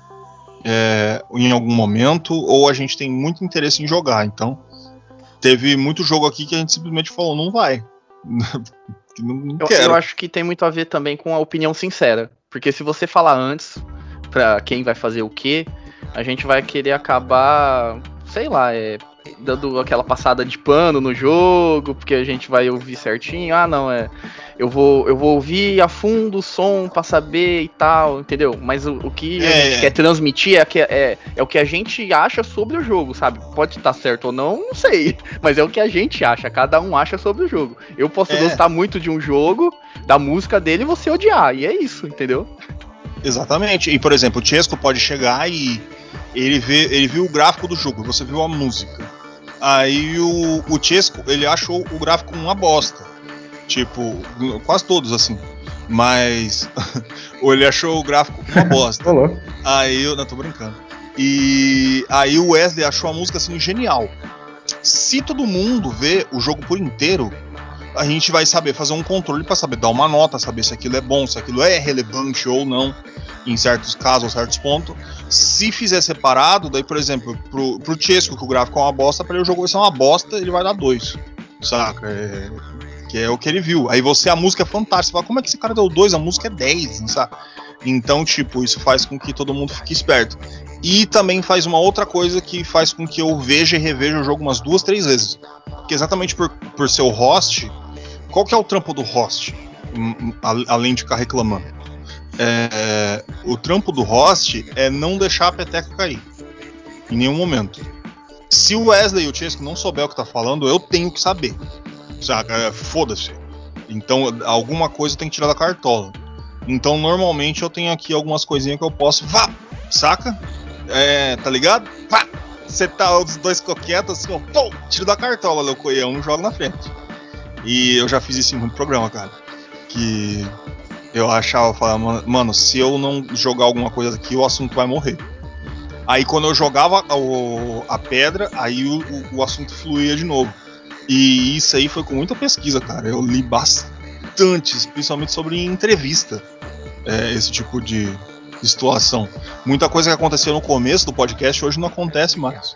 é, em algum momento, ou a gente tem muito interesse em jogar. Então, teve muito jogo aqui que a gente simplesmente falou, não vai. não, não eu, eu acho que tem muito a ver também com a opinião sincera. Porque se você falar antes, para quem vai fazer o que, a gente vai querer acabar, sei lá, é, dando aquela passada de pano no jogo, porque a gente vai ouvir certinho. Ah, não, é. Eu vou, eu vou ouvir a fundo o som para saber e tal, entendeu? Mas o, o que é, a gente é. quer transmitir é, é, é o que a gente acha sobre o jogo, sabe? Pode estar certo ou não, não sei. Mas é o que a gente acha, cada um acha sobre o jogo. Eu posso é. gostar muito de um jogo, da música dele e você odiar, e é isso, entendeu? Exatamente. E por exemplo, o Chesco pode chegar e ele vê, ele viu o gráfico do jogo, você viu a música. Aí o, o Chesco, ele achou o gráfico uma bosta. Tipo, quase todos assim. Mas ele achou o gráfico uma bosta. aí eu não tô brincando. E aí o Wesley achou a música assim genial. Se todo mundo vê o jogo por inteiro, a gente vai saber fazer um controle para saber dar uma nota, saber se aquilo é bom, se aquilo é relevante ou não, em certos casos certos pontos. Se fizer separado, daí, por exemplo, pro, pro Chesco, que o gráfico é uma bosta, para ele o jogo vai ser uma bosta, ele vai dar dois. Saca? É, que é o que ele viu. Aí você, a música é fantástica. Você fala, como é que esse cara deu dois? A música é 10, sabe? Então, tipo, isso faz com que todo mundo fique esperto. E também faz uma outra coisa que faz com que eu veja e reveja o jogo umas duas, três vezes. Que exatamente por, por ser o host, qual que é o trampo do host? Hum, hum, além de ficar reclamando. É, o trampo do host é não deixar a peteca cair. Em nenhum momento. Se o Wesley e o Chesco não souber o que tá falando, eu tenho que saber. É, foda-se. Então, alguma coisa tem que tirar da cartola. Então, normalmente eu tenho aqui algumas coisinhas que eu posso. Vá! Saca? É, tá ligado? Vá! Você tá os dois coquetos assim, ó. Pô, tiro da cartola, louco. Um jogo na frente. E eu já fiz isso em muito programa, cara. Que eu achava, falava, mano, se eu não jogar alguma coisa aqui, o assunto vai morrer. Aí quando eu jogava o, a pedra, aí o, o, o, assunto fluía de novo. E isso aí foi com muita pesquisa, cara. Eu li bastante, principalmente sobre entrevista, é, esse tipo de, situação. Muita coisa que aconteceu no começo do podcast hoje não acontece mais.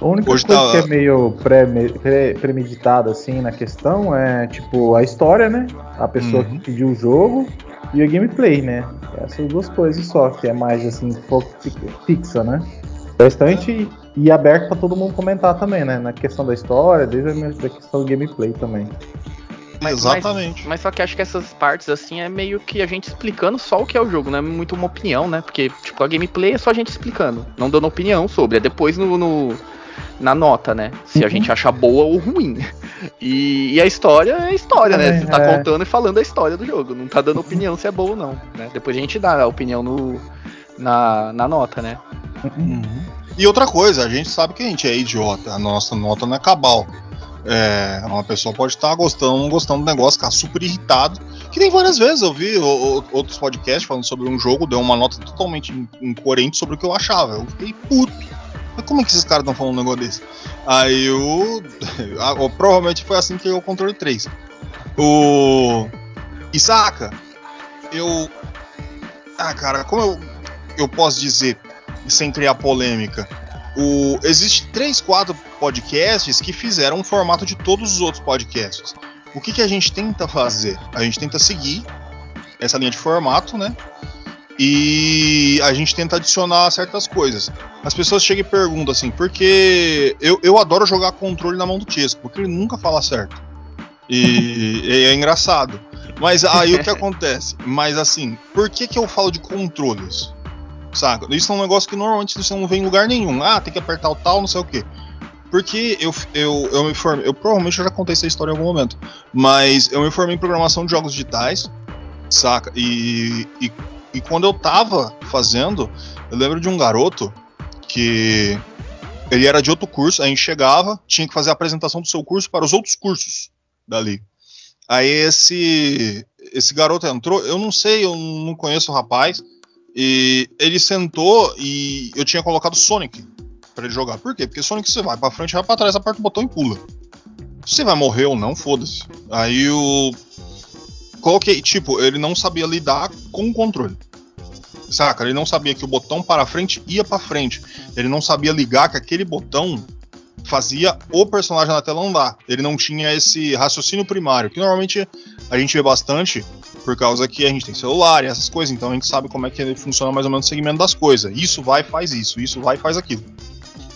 A única Hoje coisa tá... que é meio premeditada assim na questão é tipo a história, né? A pessoa uhum. que pediu o jogo e o gameplay, né? Essas duas coisas só, que é mais assim, fixa, né? Bastante e aberto para todo mundo comentar também, né? Na questão da história, desde a questão do gameplay também. Mas, Exatamente. Mas, mas, só que acho que essas partes, assim, é meio que a gente explicando só o que é o jogo, não é muito uma opinião, né? Porque, tipo, a gameplay é só a gente explicando, não dando opinião sobre. É depois no, no na nota, né? Se uhum. a gente achar boa ou ruim. E, e a história é história, né? Você tá é. contando e falando a história do jogo. Não tá dando opinião se é boa ou não. Né? Depois a gente dá a opinião no, na, na nota, né? Uhum. E outra coisa, a gente sabe que a gente é idiota. A nossa nota não é cabal. É, uma pessoa pode estar gostando não gostando do negócio, ficar super irritado. Que nem várias vezes eu vi outros podcasts falando sobre um jogo, deu uma nota totalmente incoerente sobre o que eu achava. Eu fiquei puto. Mas como é que esses caras estão falando um negócio desse? Aí eu. provavelmente foi assim que eu controle 3. O. E saca, eu. Ah, cara, como eu, eu posso dizer, sem criar polêmica? O, existe três, quatro podcasts que fizeram um formato de todos os outros podcasts. O que, que a gente tenta fazer? A gente tenta seguir essa linha de formato, né? E a gente tenta adicionar certas coisas. As pessoas chegam e perguntam assim, porque eu, eu adoro jogar controle na mão do Chesco, porque ele nunca fala certo. E, e é engraçado. Mas aí o que acontece? Mas assim, por que, que eu falo de controles? Saca? Isso é um negócio que normalmente você não vê em lugar nenhum. Ah, tem que apertar o tal, não sei o que. porque eu, eu, eu me formei. Eu provavelmente já contei essa história em algum momento. Mas eu me formei em programação de jogos digitais, saca? E, e, e quando eu tava fazendo, eu lembro de um garoto que ele era de outro curso, a gente chegava, tinha que fazer a apresentação do seu curso para os outros cursos dali. Aí esse esse garoto entrou, eu não sei, eu não conheço o rapaz, e ele sentou e eu tinha colocado Sonic para ele jogar. Por quê? Porque Sonic você vai para frente, vai para trás, aperta o botão e pula. Você vai morrer ou não, foda-se. Aí o coloquei, tipo, ele não sabia lidar com o controle. Saca? Ele não sabia que o botão para frente ia para frente. Ele não sabia ligar que aquele botão fazia o personagem na tela andar. Ele não tinha esse raciocínio primário, que normalmente a gente vê bastante por causa que a gente tem celular e essas coisas, então a gente sabe como é que funciona mais ou menos o segmento das coisas. Isso vai faz isso, isso vai faz aquilo.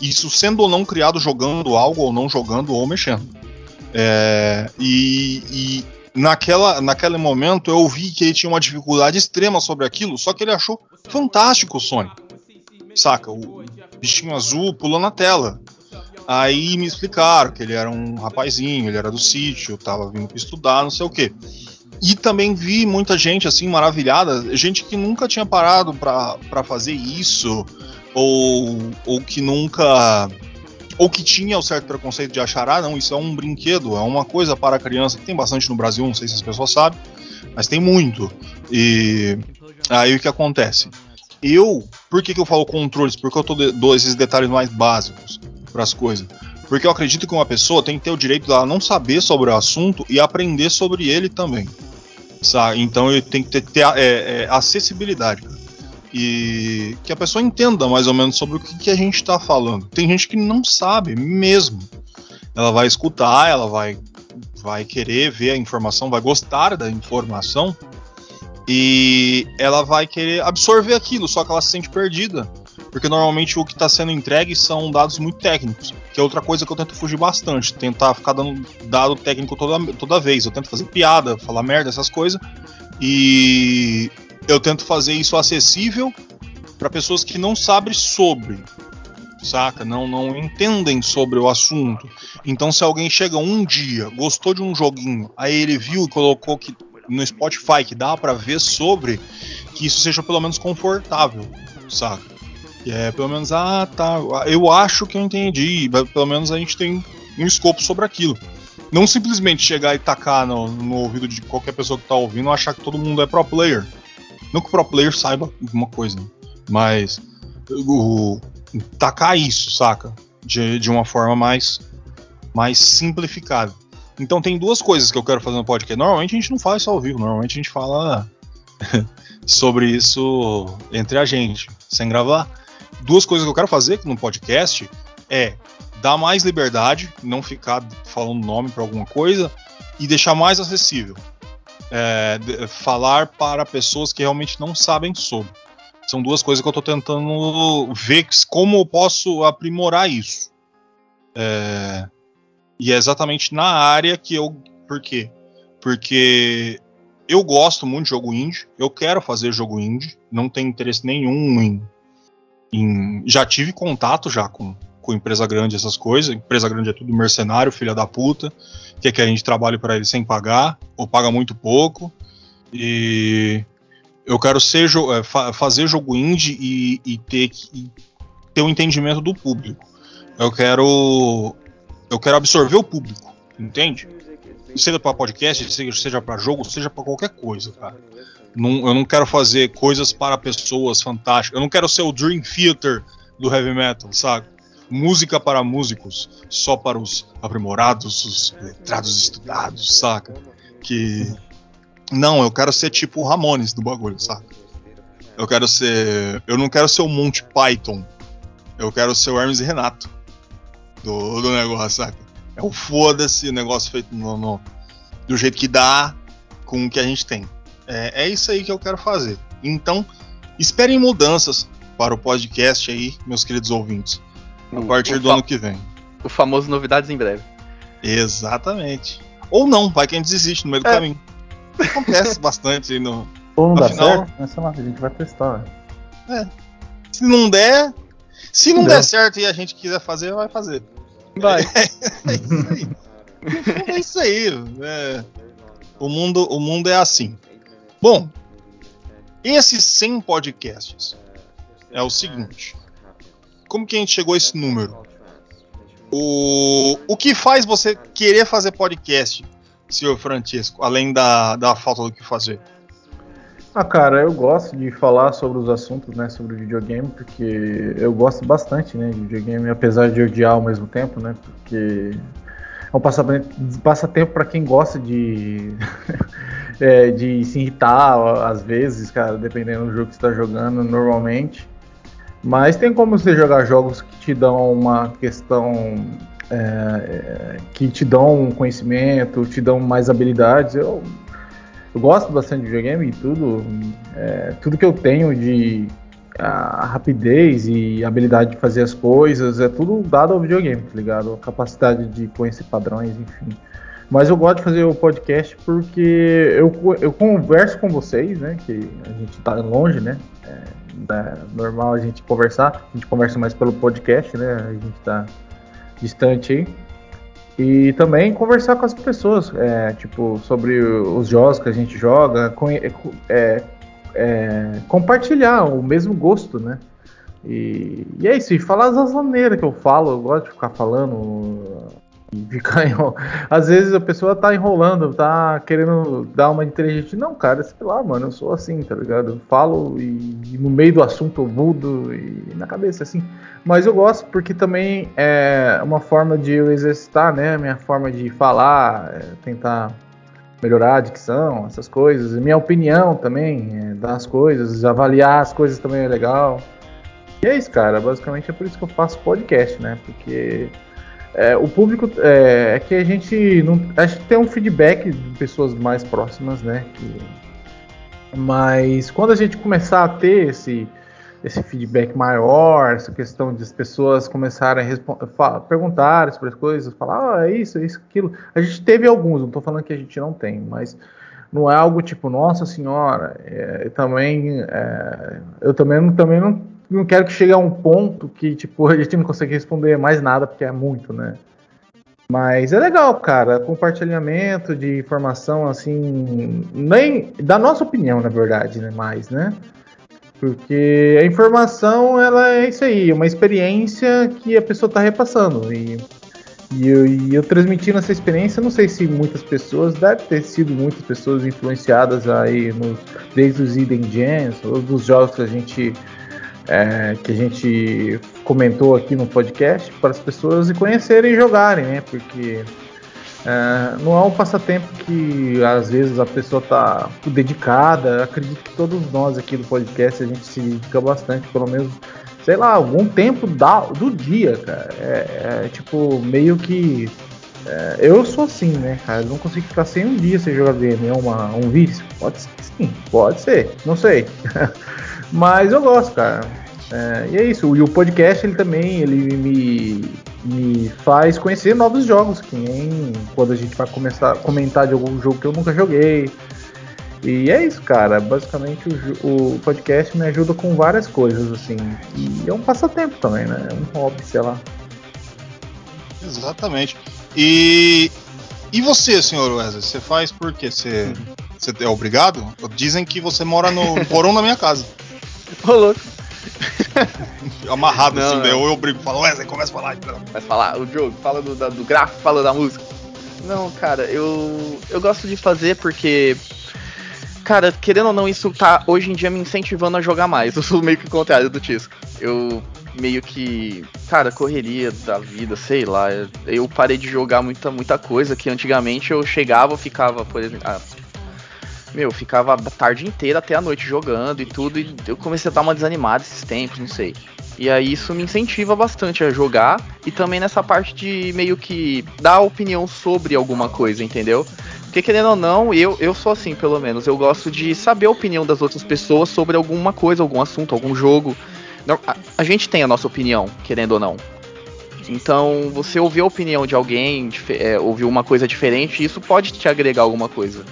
Isso sendo ou não criado jogando algo ou não jogando ou mexendo. É, e, e naquela, naquele momento eu vi que ele tinha uma dificuldade extrema sobre aquilo, só que ele achou fantástico o Sonic. Saca? O bichinho azul pulando na tela. Aí me explicaram que ele era um rapazinho, ele era do sítio, tava vindo estudar, não sei o quê. E também vi muita gente assim maravilhada, gente que nunca tinha parado para fazer isso, ou, ou que nunca. Ou que tinha o certo preconceito de achar, ah, não, isso é um brinquedo, é uma coisa para criança, que tem bastante no Brasil, não sei se as pessoas sabem, mas tem muito. E aí o que acontece? Eu, por que, que eu falo controles? Porque eu tô dou esses detalhes mais básicos para as coisas. Porque eu acredito que uma pessoa tem que ter o direito dela não saber sobre o assunto e aprender sobre ele também. Sabe? Então ele tem que ter, ter é, é, acessibilidade. E que a pessoa entenda mais ou menos sobre o que, que a gente está falando. Tem gente que não sabe mesmo. Ela vai escutar, ela vai, vai querer ver a informação, vai gostar da informação e ela vai querer absorver aquilo, só que ela se sente perdida porque normalmente o que está sendo entregue são dados muito técnicos, que é outra coisa que eu tento fugir bastante, tentar ficar dando dado técnico toda, toda vez. Eu tento fazer piada, falar merda, essas coisas, e eu tento fazer isso acessível para pessoas que não sabem sobre, saca? Não, não entendem sobre o assunto. Então, se alguém chega um dia, gostou de um joguinho, aí ele viu e colocou que no Spotify que dá para ver sobre, que isso seja pelo menos confortável, saca? Que é pelo menos, ah, tá, eu acho que eu entendi. Pelo menos a gente tem um escopo sobre aquilo. Não simplesmente chegar e tacar no, no ouvido de qualquer pessoa que tá ouvindo achar que todo mundo é pro player. Não que o pro player saiba alguma coisa, mas o, tacar isso, saca? De, de uma forma mais, mais simplificada. Então tem duas coisas que eu quero fazer no podcast. Normalmente a gente não fala isso ao vivo, normalmente a gente fala sobre isso entre a gente, sem gravar duas coisas que eu quero fazer no podcast é dar mais liberdade, não ficar falando nome para alguma coisa e deixar mais acessível. É, falar para pessoas que realmente não sabem sobre. São duas coisas que eu estou tentando ver como eu posso aprimorar isso. É, e é exatamente na área que eu. Por quê? Porque eu gosto muito de jogo indie, eu quero fazer jogo indie, não tenho interesse nenhum em em, já tive contato já com, com empresa grande, essas coisas. Empresa grande é tudo mercenário, filha da puta. Quer que a gente trabalhe para ele sem pagar, ou paga muito pouco. E eu quero ser, é, fazer jogo indie e, e ter, e ter um entendimento do público. Eu quero eu quero absorver o público, entende? Seja para podcast, seja, para jogo, seja para qualquer coisa, cara. Não, eu não quero fazer coisas para pessoas fantásticas. Eu não quero ser o Dream Theater do heavy metal, sabe? Música para músicos, só para os aprimorados, os letrados estudados, saca? Que. Não, eu quero ser tipo o Ramones do bagulho, saca? Eu quero ser. Eu não quero ser o Monty Python. Eu quero ser o Hermes e Renato do, do negócio, saca? É o foda-se, negócio feito no, no, do jeito que dá, com o que a gente tem. É, é isso aí que eu quero fazer. Então, esperem mudanças para o podcast aí, meus queridos ouvintes, a partir do ano que vem. O famoso novidades em breve. Exatamente. Ou não, vai que a gente desiste no meio do é. caminho. Acontece bastante aí no. Ou não dá certo, mas sei lá, a gente vai testar. É. Se não der. Se não der. der certo e a gente quiser fazer, vai fazer. Vai. É isso aí. É isso aí. é. O, mundo, o mundo é assim. Bom, esses 100 podcasts é o seguinte. Como que a gente chegou a esse número? O, o que faz você querer fazer podcast, senhor Francisco, além da, da falta do que fazer? Ah, cara, eu gosto de falar sobre os assuntos, né, sobre videogame, porque eu gosto bastante, né, de videogame, apesar de odiar ao mesmo tempo, né, porque é um passatempo, para quem gosta de é, de se irritar às vezes, cara, dependendo do jogo que você está jogando, normalmente. Mas tem como você jogar jogos que te dão uma questão é, que te dão conhecimento, te dão mais habilidades. Eu, eu gosto bastante de videogame e tudo. É, tudo que eu tenho de a rapidez e habilidade de fazer as coisas é tudo dado ao videogame, tá ligado? A capacidade de conhecer padrões, enfim. Mas eu gosto de fazer o podcast porque eu, eu converso com vocês, né? Que a gente tá longe, né? É, é normal a gente conversar. A gente conversa mais pelo podcast, né? A gente tá distante aí. E também conversar com as pessoas, é, tipo, sobre os jogos que a gente joga, é, é, compartilhar o mesmo gosto, né? E, e é isso, e falar as asneiras que eu falo, eu gosto de ficar falando e ficar enrol... Às vezes a pessoa tá enrolando, tá querendo dar uma inteligente. Não, cara, sei lá, mano, eu sou assim, tá ligado? Eu falo e, e no meio do assunto eu mudo e na cabeça assim. Mas eu gosto porque também é uma forma de eu exercitar, né? Minha forma de falar, é tentar melhorar a dicção, essas coisas. Minha opinião também, é, das coisas, avaliar as coisas também é legal. E é isso, cara. Basicamente é por isso que eu faço podcast, né? Porque é, o público é, é, que a gente não, acho que tem um feedback de pessoas mais próximas, né? Que, mas quando a gente começar a ter esse esse feedback maior, essa questão de as pessoas começarem a perguntar sobre as coisas, falar, ah, é isso, é isso, aquilo. A gente teve alguns, não estou falando que a gente não tem, mas não é algo tipo, nossa senhora, é, também, é, eu também, também não não quero que chegue a um ponto que, tipo, a gente não consegue responder mais nada, porque é muito, né? Mas é legal, cara, compartilhamento de informação, assim, nem da nossa opinião, na verdade, né, mais, né? Porque a informação, ela é isso aí, uma experiência que a pessoa está repassando. E, e, eu, e eu transmitindo essa experiência, não sei se muitas pessoas, deve ter sido muitas pessoas influenciadas aí, nos, desde os Hidden Gems, ou dos jogos que a gente é, que a gente comentou aqui no podcast para as pessoas e conhecerem e jogarem, né? Porque é, não é um passatempo que às vezes a pessoa está dedicada. Acredito que todos nós aqui do podcast a gente se dedica bastante, pelo menos, sei lá, algum tempo da, do dia, cara. É, é tipo meio que é, eu sou assim, né, cara? Eu não consigo ficar sem um dia sem jogar game. É uma, um vício? Pode ser sim, pode ser, não sei. Mas eu gosto, cara. É, e é isso. E o podcast ele também ele me, me faz conhecer novos jogos, que nem quando a gente vai começar comentar de algum jogo que eu nunca joguei. E é isso, cara. Basicamente o, o podcast me ajuda com várias coisas, assim. E é um passatempo também, né? É um hobby, sei lá. Exatamente. E, e você, senhor Wesley, você faz por quê? Você, você é obrigado? Dizem que você mora no porão da minha casa. Ô, louco. Amarrado não, assim, daí eu, eu brigo, falo, Wesley, começa a falar. Então. Vai falar, o jogo, fala do, do gráfico, fala da música. Não, cara, eu, eu gosto de fazer porque cara, querendo ou não, isso tá hoje em dia me incentivando a jogar mais. Eu sou meio que o contrário do Tisco. Eu meio que, cara, correria da vida, sei lá. Eu parei de jogar muita, muita coisa que antigamente eu chegava, ficava, por exemplo, ah, meu, ficava a tarde inteira até a noite jogando e tudo, e eu comecei a dar uma desanimada esses tempos, não sei. E aí isso me incentiva bastante a jogar e também nessa parte de meio que dar opinião sobre alguma coisa, entendeu? Porque querendo ou não, eu, eu sou assim, pelo menos. Eu gosto de saber a opinião das outras pessoas sobre alguma coisa, algum assunto, algum jogo. A, a gente tem a nossa opinião, querendo ou não. Então, você ouvir a opinião de alguém, é, ouvir uma coisa diferente, isso pode te agregar alguma coisa.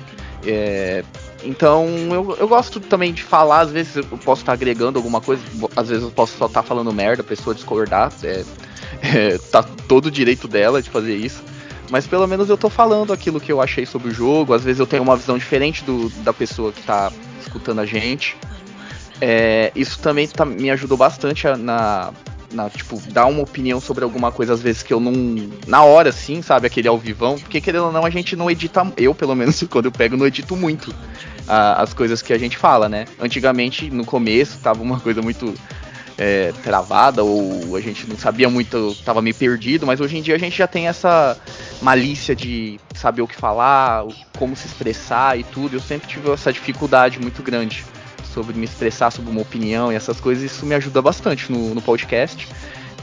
É, então eu, eu gosto também de falar, às vezes eu posso estar agregando alguma coisa, às vezes eu posso só estar falando merda, a pessoa discordar. É, é, tá todo o direito dela de fazer isso. Mas pelo menos eu tô falando aquilo que eu achei sobre o jogo. Às vezes eu tenho uma visão diferente do, da pessoa que tá escutando a gente. É, isso também tá, me ajudou bastante a, na, na, tipo, dar uma opinião sobre alguma coisa, às vezes que eu não. Na hora, assim, sabe? Aquele ao vivão. Porque querendo ou não, a gente não edita. Eu, pelo menos, quando eu pego, não edito muito a, as coisas que a gente fala, né? Antigamente, no começo, tava uma coisa muito é, travada ou a gente não sabia muito, tava meio perdido, mas hoje em dia a gente já tem essa malícia de saber o que falar, como se expressar e tudo. Eu sempre tive essa dificuldade muito grande sobre me expressar sobre uma opinião e essas coisas, isso me ajuda bastante no, no podcast.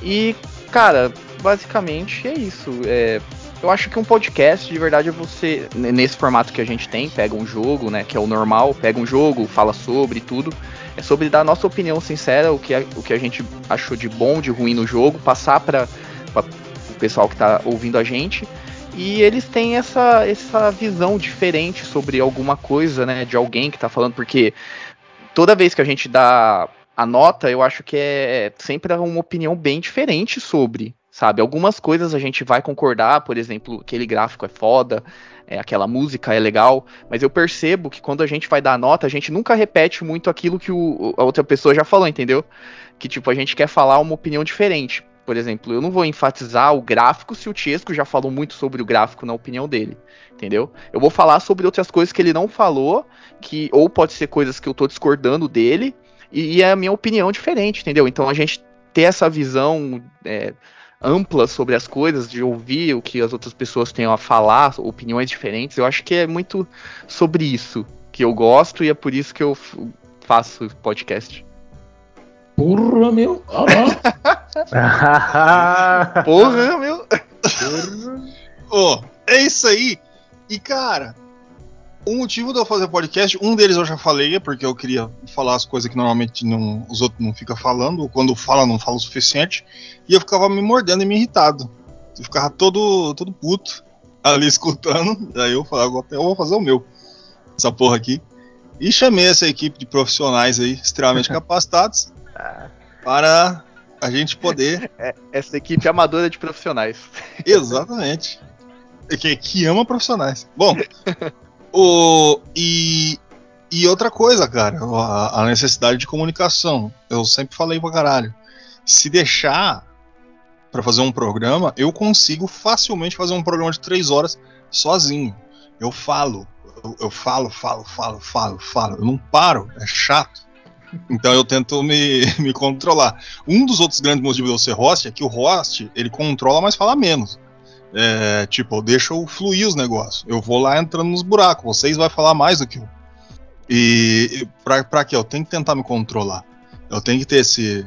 E, cara, basicamente é isso. É, eu acho que um podcast, de verdade, é você, nesse formato que a gente tem, pega um jogo, né, que é o normal, pega um jogo, fala sobre tudo. É sobre dar a nossa opinião sincera, o que, a, o que a gente achou de bom, de ruim no jogo, passar para o pessoal que está ouvindo a gente. E eles têm essa, essa visão diferente sobre alguma coisa, né, de alguém que está falando, porque toda vez que a gente dá a nota, eu acho que é sempre uma opinião bem diferente sobre sabe? Algumas coisas a gente vai concordar, por exemplo, aquele gráfico é foda, é, aquela música é legal, mas eu percebo que quando a gente vai dar nota, a gente nunca repete muito aquilo que o, a outra pessoa já falou, entendeu? Que tipo, a gente quer falar uma opinião diferente. Por exemplo, eu não vou enfatizar o gráfico se o Tiesco já falou muito sobre o gráfico na opinião dele, entendeu? Eu vou falar sobre outras coisas que ele não falou, que ou pode ser coisas que eu tô discordando dele, e, e é a minha opinião diferente, entendeu? Então a gente ter essa visão é, ampla sobre as coisas, de ouvir o que as outras pessoas têm a falar, opiniões diferentes. Eu acho que é muito sobre isso que eu gosto e é por isso que eu faço podcast. Porra, meu! Porra, meu! Porra. oh, é isso aí! E cara, o motivo de eu fazer podcast, um deles eu já falei, é porque eu queria falar as coisas que normalmente não, os outros não ficam falando, ou quando fala não fala o suficiente, e eu ficava me mordendo e me irritado. Eu ficava todo, todo puto ali escutando, daí eu falava, eu vou fazer o meu, essa porra aqui. E chamei essa equipe de profissionais aí, extremamente capacitados, para a gente poder. É, essa equipe amadora de profissionais. Exatamente. Que, que ama profissionais. Bom, O, e, e outra coisa, cara, a, a, necessidade de comunicação. Eu sempre falei pra caralho. Se deixar para fazer um programa, eu consigo facilmente fazer um programa de três horas sozinho. Eu falo, eu, eu falo, falo, falo, falo, falo. Eu não paro, é chato. Então eu tento me, me controlar. Um dos outros grandes motivos de eu ser host é que o host ele controla, mas fala menos. É, tipo, eu deixo fluir os negócios. Eu vou lá entrando nos buracos. Vocês vão falar mais do que eu. E pra, pra quê? Eu tenho que tentar me controlar. Eu tenho que ter esse,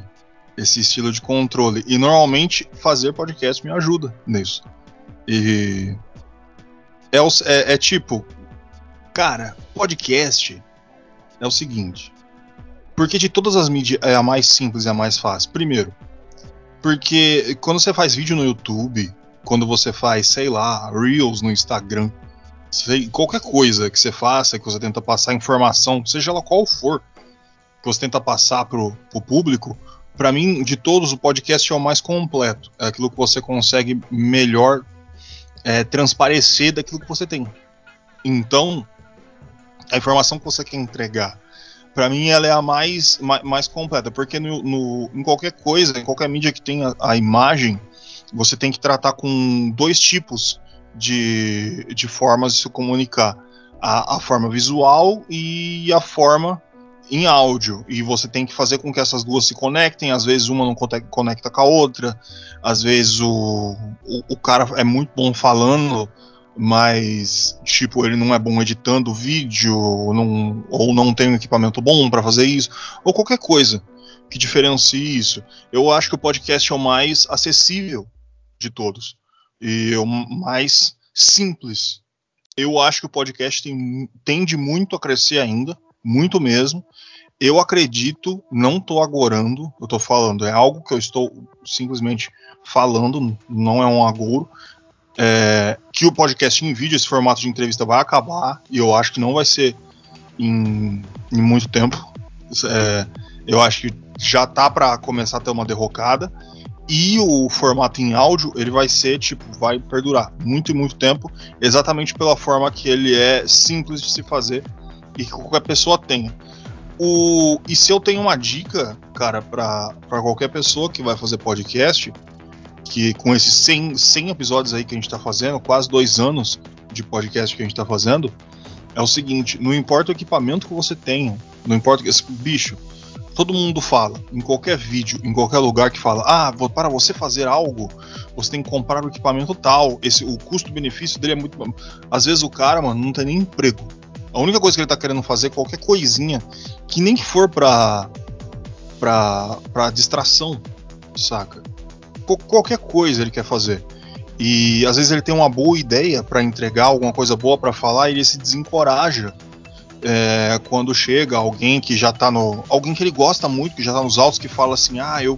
esse estilo de controle. E normalmente fazer podcast me ajuda nisso. E. É, é, é tipo. Cara, podcast é o seguinte. Porque de todas as mídias é a mais simples e a mais fácil? Primeiro, porque quando você faz vídeo no YouTube, quando você faz, sei lá, Reels no Instagram, sei, qualquer coisa que você faça, que você tenta passar informação, seja ela qual for, que você tenta passar pro, pro público, para mim, de todos, o podcast é o mais completo. É aquilo que você consegue melhor é, transparecer daquilo que você tem. Então, a informação que você quer entregar, para mim, ela é a mais, mais, mais completa, porque no, no, em qualquer coisa, em qualquer mídia que tenha a imagem, você tem que tratar com dois tipos de, de formas de se comunicar: a, a forma visual e a forma em áudio. E você tem que fazer com que essas duas se conectem. Às vezes uma não conecta com a outra, às vezes o, o, o cara é muito bom falando mas tipo ele não é bom editando vídeo ou não, ou não tem um equipamento bom para fazer isso ou qualquer coisa que diferencie isso. Eu acho que o podcast é o mais acessível de todos. E o mais simples. Eu acho que o podcast tem, tende muito a crescer ainda, muito mesmo. Eu acredito, não estou agorando, eu estou falando, é algo que eu estou simplesmente falando, não é um agouro. É, que o podcast em vídeo, esse formato de entrevista vai acabar, e eu acho que não vai ser em, em muito tempo. É, eu acho que já tá para começar a ter uma derrocada. E o formato em áudio, ele vai ser, tipo, vai perdurar muito e muito tempo, exatamente pela forma que ele é simples de se fazer e que qualquer pessoa tenha. O, e se eu tenho uma dica, cara, para qualquer pessoa que vai fazer podcast, que com esses 100, 100 episódios aí que a gente tá fazendo, quase dois anos de podcast que a gente tá fazendo, é o seguinte: não importa o equipamento que você tenha, não importa que esse bicho, todo mundo fala, em qualquer vídeo, em qualquer lugar que fala, ah, para você fazer algo, você tem que comprar o equipamento tal, esse, o custo-benefício dele é muito. Às vezes o cara, mano, não tem nem emprego. A única coisa que ele tá querendo fazer, qualquer coisinha, que nem que for pra, pra, pra distração, saca? Qualquer coisa ele quer fazer. E às vezes ele tem uma boa ideia para entregar, alguma coisa boa para falar, e ele se desencoraja é, quando chega alguém que já tá no. Alguém que ele gosta muito, que já tá nos altos, que fala assim: ah, eu.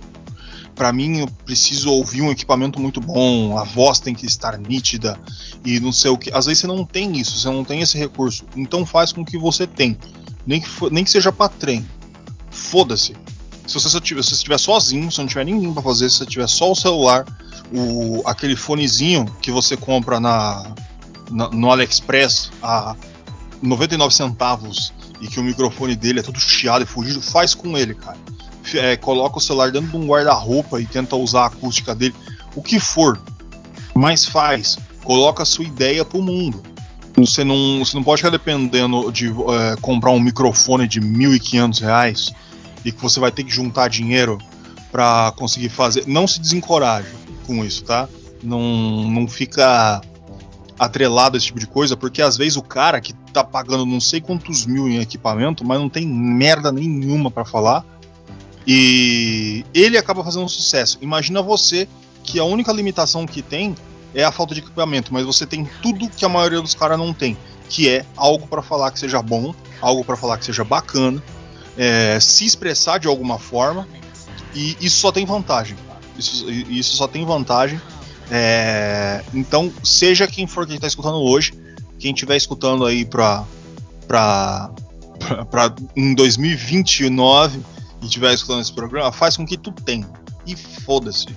Pra mim, eu preciso ouvir um equipamento muito bom, a voz tem que estar nítida e não sei o que. Às vezes você não tem isso, você não tem esse recurso. Então faz com que você tem. Nem que, nem que seja pra trem. Foda-se. Se você estiver se estiver sozinho, se não tiver ninguém para fazer, se você tiver só o celular, o, aquele fonezinho que você compra na, na, no AliExpress a 99 centavos e que o microfone dele é todo chiado e fugido, faz com ele, cara. É, coloca o celular dentro de um guarda-roupa e tenta usar a acústica dele, o que for, mas faz. Coloca a sua ideia pro mundo. Você não, você não pode ficar dependendo de é, comprar um microfone de R$ 1.500 e que você vai ter que juntar dinheiro para conseguir fazer. Não se desencoraje com isso, tá? Não, não fica atrelado a esse tipo de coisa, porque às vezes o cara que tá pagando não sei quantos mil em equipamento, mas não tem merda nenhuma para falar, e ele acaba fazendo um sucesso. Imagina você que a única limitação que tem é a falta de equipamento, mas você tem tudo que a maioria dos caras não tem, que é algo para falar que seja bom, algo para falar que seja bacana, é, se expressar de alguma forma, e isso só tem vantagem. Isso, isso só tem vantagem. É, então, seja quem for que está escutando hoje, quem estiver escutando aí para pra, pra, pra, em 2029 e estiver escutando esse programa, faz com que tu tenha. E foda-se.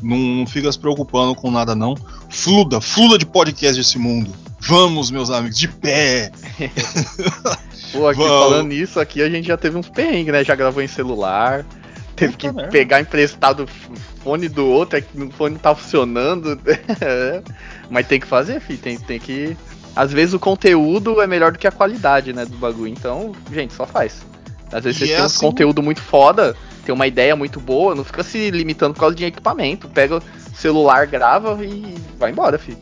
Não, não fica se preocupando com nada, não. Fluda, fluda de podcast desse mundo. Vamos, meus amigos, de pé! Pô, aqui falando nisso, aqui a gente já teve uns perrengues, né? Já gravou em celular, teve que merda. pegar emprestado o fone do outro, é o fone não tá funcionando. Mas tem que fazer, filho, tem, tem que. Às vezes o conteúdo é melhor do que a qualidade, né, do bagulho. Então, gente, só faz. Às vezes e você é tem assim... um conteúdo muito foda, tem uma ideia muito boa, não fica se limitando por causa de equipamento. Pega o celular, grava e vai embora, filho.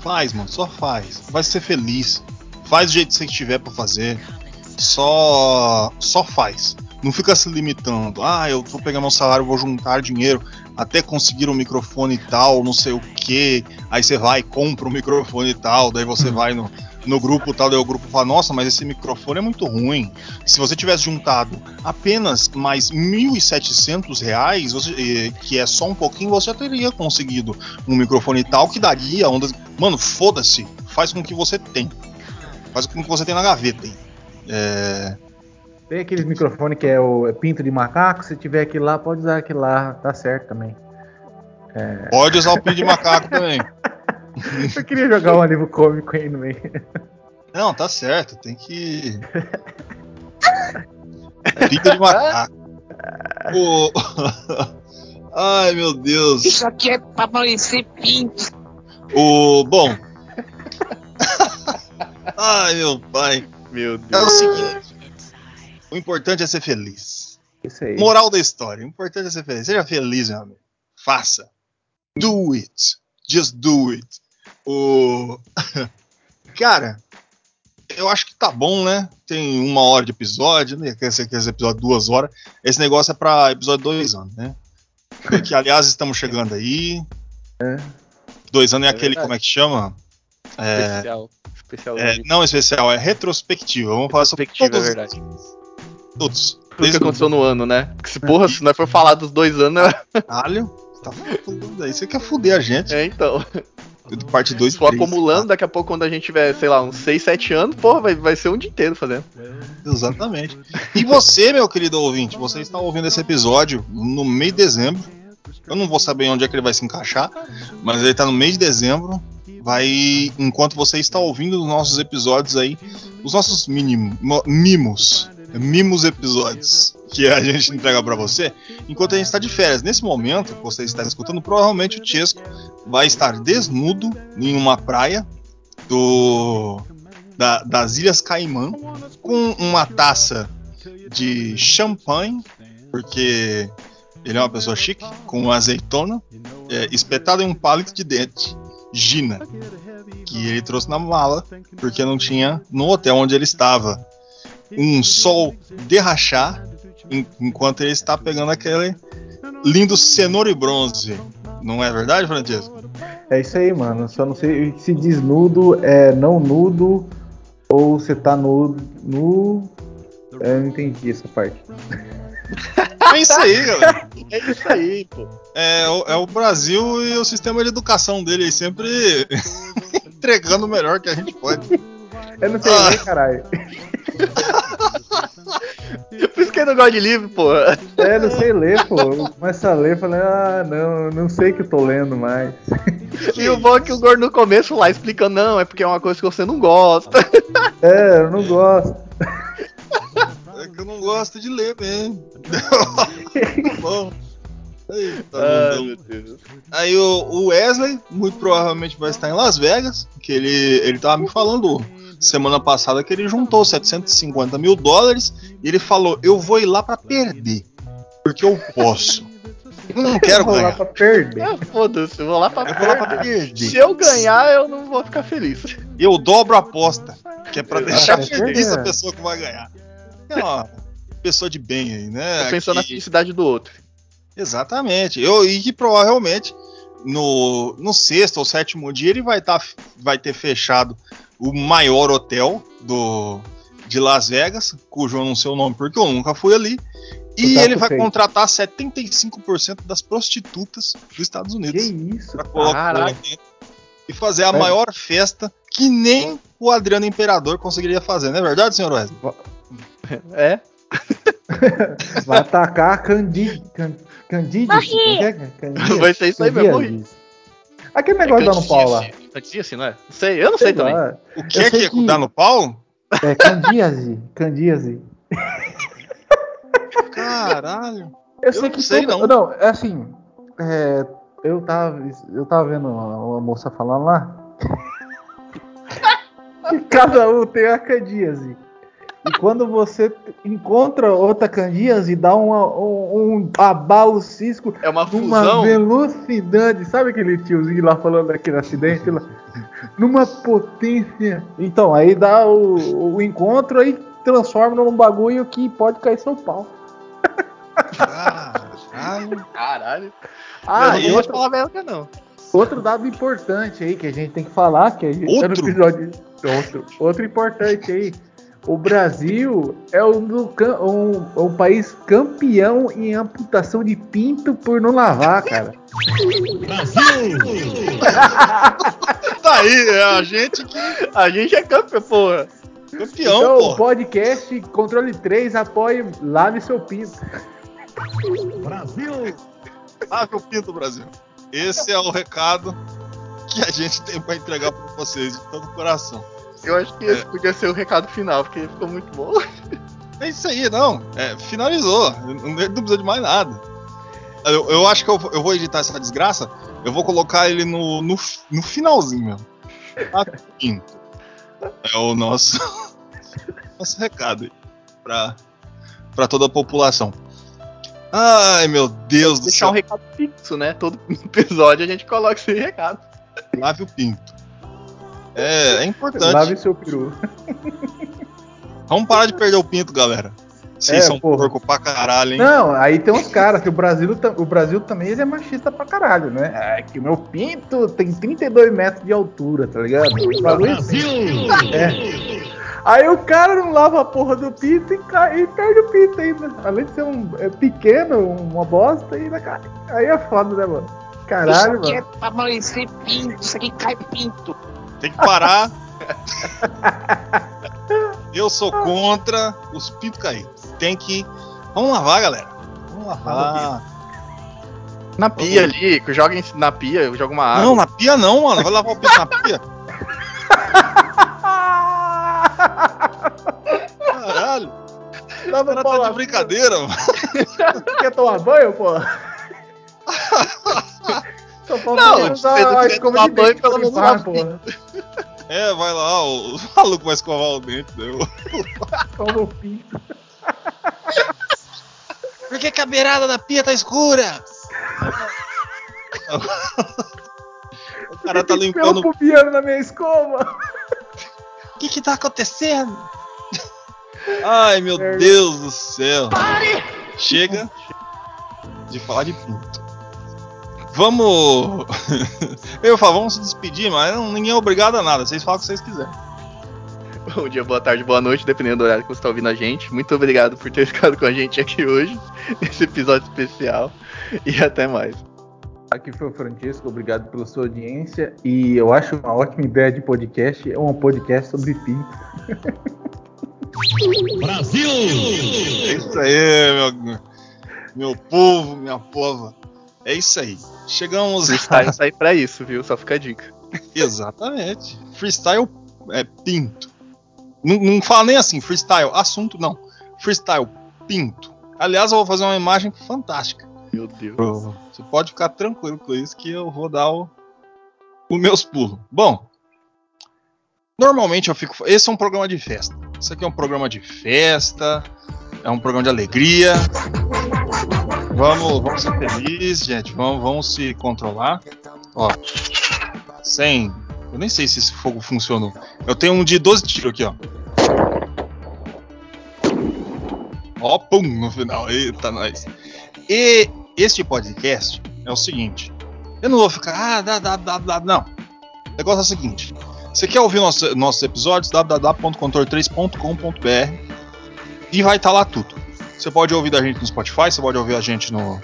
Faz, mano, só faz. Vai ser feliz. Faz do jeito que você tiver para fazer. Só só faz. Não fica se limitando. Ah, eu vou pegar meu salário, vou juntar dinheiro até conseguir um microfone tal, não sei o que. Aí você vai e compra um microfone tal, daí você hum. vai no, no grupo tal, daí o grupo fala, nossa, mas esse microfone é muito ruim. Se você tivesse juntado apenas mais 1.700 reais, você, que é só um pouquinho, você teria conseguido um microfone tal que daria ondas. Mano, foda-se, faz com o que você tem. Faz com que você tem na gaveta aí. É... Tem aqueles microfones que é o pinto de macaco, se tiver aquele lá, pode usar aquele lá, tá certo também. É... Pode usar o pinto de macaco também. Eu queria jogar um livro cômico aí no meio. Não, tá certo, tem que. pinto de macaco. o... Ai meu Deus. Isso aqui é pra parecer pinto. O. Bom, Ai, meu pai. Meu Deus. É o seguinte: o importante é ser feliz. Isso aí. Moral da história: o importante é ser feliz. Seja feliz, meu amigo. Faça. Do it. Just do it. O. Cara, eu acho que tá bom, né? Tem uma hora de episódio, né? Quer ser esse episódio duas horas. Esse negócio é pra episódio dois anos, né? Que, aliás, estamos chegando aí. É. Dois anos é, é aquele, verdade. como é que chama? É, Especial. Especial é, não especial, é retrospectiva. Vamos falar sobre todos, é verdade. Todos. Tudo que aconteceu no ano, né? Porque se porra, se nós for falar dos dois anos. Né? Caralho, tá falando aí. Você quer fuder a gente. É, então. Parte 2 Se for acumulando, daqui a pouco, quando a gente tiver, sei lá, uns 6, 7 anos, porra, vai, vai ser um dia inteiro fazendo. Exatamente. E você, meu querido ouvinte, você está ouvindo esse episódio no meio de dezembro. Eu não vou saber onde é que ele vai se encaixar, mas ele tá no mês de dezembro. Vai, enquanto você está ouvindo os nossos episódios aí, os nossos mínimo, mo- mimos, mimos episódios que a gente entrega pra você, enquanto a gente está de férias. Nesse momento que você está escutando, provavelmente o Chesco vai estar desnudo em uma praia do da- das Ilhas Caimã com uma taça de champanhe, porque ele é uma pessoa chique, com azeitona, é, espetado em um palito de dente, Gina, que ele trouxe na mala, porque não tinha no hotel onde ele estava. Um sol derrachar, en- enquanto ele está pegando aquele lindo cenoura e bronze. Não é verdade, Francesco? É isso aí, mano. Só não sei se desnudo é não nudo ou você tá nu. nu eu não entendi essa parte. É isso aí, galera. É isso aí, pô. É, o- é o Brasil e o sistema de educação dele aí sempre entregando o melhor que a gente pode. Eu não sei Ah. nem, caralho. Por isso que eu não gosto de livro, pô. É, não sei ler, pô. Eu começo a ler e falei, ah, não, não sei que eu tô lendo mais. E o bom é que o gordo no começo lá explicando, não, é porque é uma coisa que você não gosta. É, eu não gosto. Que eu não gosto de ler mesmo. tá bom. Bundão. meu Deus. Aí o, o Wesley muito provavelmente vai estar em Las Vegas, que ele, ele tava me falando semana passada que ele juntou 750 mil dólares e ele falou, eu vou ir lá pra perder, porque eu posso. Eu não quero Eu vou lá ganhar, pra perder. Ah, Foda-se, eu vou lá pra eu vou lá pra perder. Se eu ganhar, eu não vou ficar feliz. Eu dobro a aposta, que é pra deixar feliz a pessoa que vai ganhar. É uma pessoa de bem aí, né? Tô pensando na Que- felicidade do outro. Exatamente. Eu, e que provavelmente no, no sexto ou sétimo dia ele vai, tá, vai ter fechado o maior hotel do, de Las Vegas, cujo eu não sei o nome porque eu nunca fui ali. E ele vai fake. contratar 75% das prostitutas dos Estados Que Unidos isso? para colocar lá Caralho. dentro e fazer a É. maior festa que nem o Adriano Imperador conseguiria fazer, não é verdade, senhor Wesley? É? Vai atacar a Candide. É que é? Candide? Vai ser isso aí mesmo. Candíase. Aquele negócio dando pau lá. Candice, não é? Não sei, eu não sei, também. lá. O que Eu é sei que é que- dar no pau? É Candíase. Candíase. Caralho. Eu, Eu não sei, todo- não. é assim. é, eu, tava, eu tava vendo uma, uma moça falando lá. que cada um tem a candíase. E quando você encontra outra candíase, dá uma, um, um abalo cisco É uma numa fusão. velocidade. Sabe aquele tiozinho lá falando daquele acidente lá? Numa potência. Então, aí dá o, o encontro aí transforma num bagulho que pode cair seu pau. Caralho. Caralho. Ah, eu não e outra, falar belga, não. outro dado importante aí que a gente tem que falar, que a gente tá no Outro? episódio. Outro, outro importante aí. O Brasil é um, um, um país campeão em amputação de pinto por não lavar, cara. Tá aí, é a gente que A gente é campeão, porra. campeão, então, o pô. podcast Controle 3 apoia Lave seu pinto. Lave o pinto, Brasil. Esse é o recado que a gente tem pra entregar pra vocês de todo o coração. Eu acho que esse podia ser o recado final, porque ficou muito bom. É isso aí, não. É, finalizou. Não, não precisa de mais nada. Eu, eu acho que eu, vou- eu vou editar essa desgraça. Eu vou colocar ele no, no, no finalzinho mesmo. Pinto. É o nosso, nosso recado aí pra, toda a população. Ai, meu Deus do Deixar um céu. recado fixo, né? Todo episódio a gente coloca esse recado. Lave o pinto. É, é importante. Lave seu peru. Vamos parar de perder o pinto, galera. Vocês É, são porra. porco pra caralho, hein? Não, aí tem uns caras que o Brasil, o Brasil também ele é machista pra caralho, né? É que o meu pinto tem 32 metros de altura, tá ligado? Bagulho assim. É. Aí o cara não lava a porra do pinto e, cai, e perde o pinto ainda. Além de ser um é pequeno, uma bosta, ainda cai. Aí é foda, né, mano? Caralho, isso aqui é mano. pra amanhecer pinto, isso aqui cai pinto. Tem que parar. Eu sou contra os pintos caídos. Tem que. Vamos lavar, galera. Vamos lavar. Na pia ali, joga em- na pia, joga uma água. Não, na pia não, mano. Vai lavar o pinto na pia. Caralho. Dá O cara tá de brincadeira, mano. Quer tomar banho, pô? Só falta Não, Pedro a escova de banho, dente pelo menos limpar, pô. É, vai lá, o maluco vai escovar o dente. Deu. Escova o pinto. Por que, que a beirada da pia tá escura? o cara tá limpando. Pelo pubiano na minha escova. O que que tá acontecendo? Ai, meu Merda. Deus do céu. Chega de falar de pinto. Vamos. Eu falar, vamos se despedir, mas não- ninguém é obrigado a nada. Vocês falam o que vocês quiserem. Bom dia, boa tarde, boa noite, dependendo do horário que você tá ouvindo a gente. Muito obrigado por ter ficado com a gente aqui hoje, nesse episódio especial. E até mais. Aqui foi o Francisco, obrigado pela sua audiência. E eu acho uma ótima ideia de podcast, é um podcast sobre pinto. É isso aí, meu, meu povo, minha pova. É isso aí. Chegamos. Freestyle sai pra isso, viu? Só fica a dica. Exatamente. Freestyle é pinto. Não, não fala nem assim, freestyle, assunto, não. Freestyle, pinto. Aliás, eu vou fazer uma imagem fantástica. Meu Deus. Você pode ficar tranquilo com isso que eu vou dar o, os meus pulos. Bom, normalmente eu fico. Esse é um programa de festa. Isso aqui é um programa de festa, é um programa de alegria. Vamos, vamos ser felizes, gente. Vamos, vamos se controlar. Ó, sem. Eu nem sei se esse fogo funcionou. Eu tenho um de 12 tiros aqui, ó. Ó, pum, no final. Eita, nós. E este podcast é o seguinte. Eu não vou ficar, ah, dá, dá, dá, dá. Não. O negócio é o seguinte. Você quer ouvir nosso, nossos episódios? www.controle3.com.br e vai estar lá tudo. Você pode ouvir da gente no Spotify, você pode ouvir a gente no,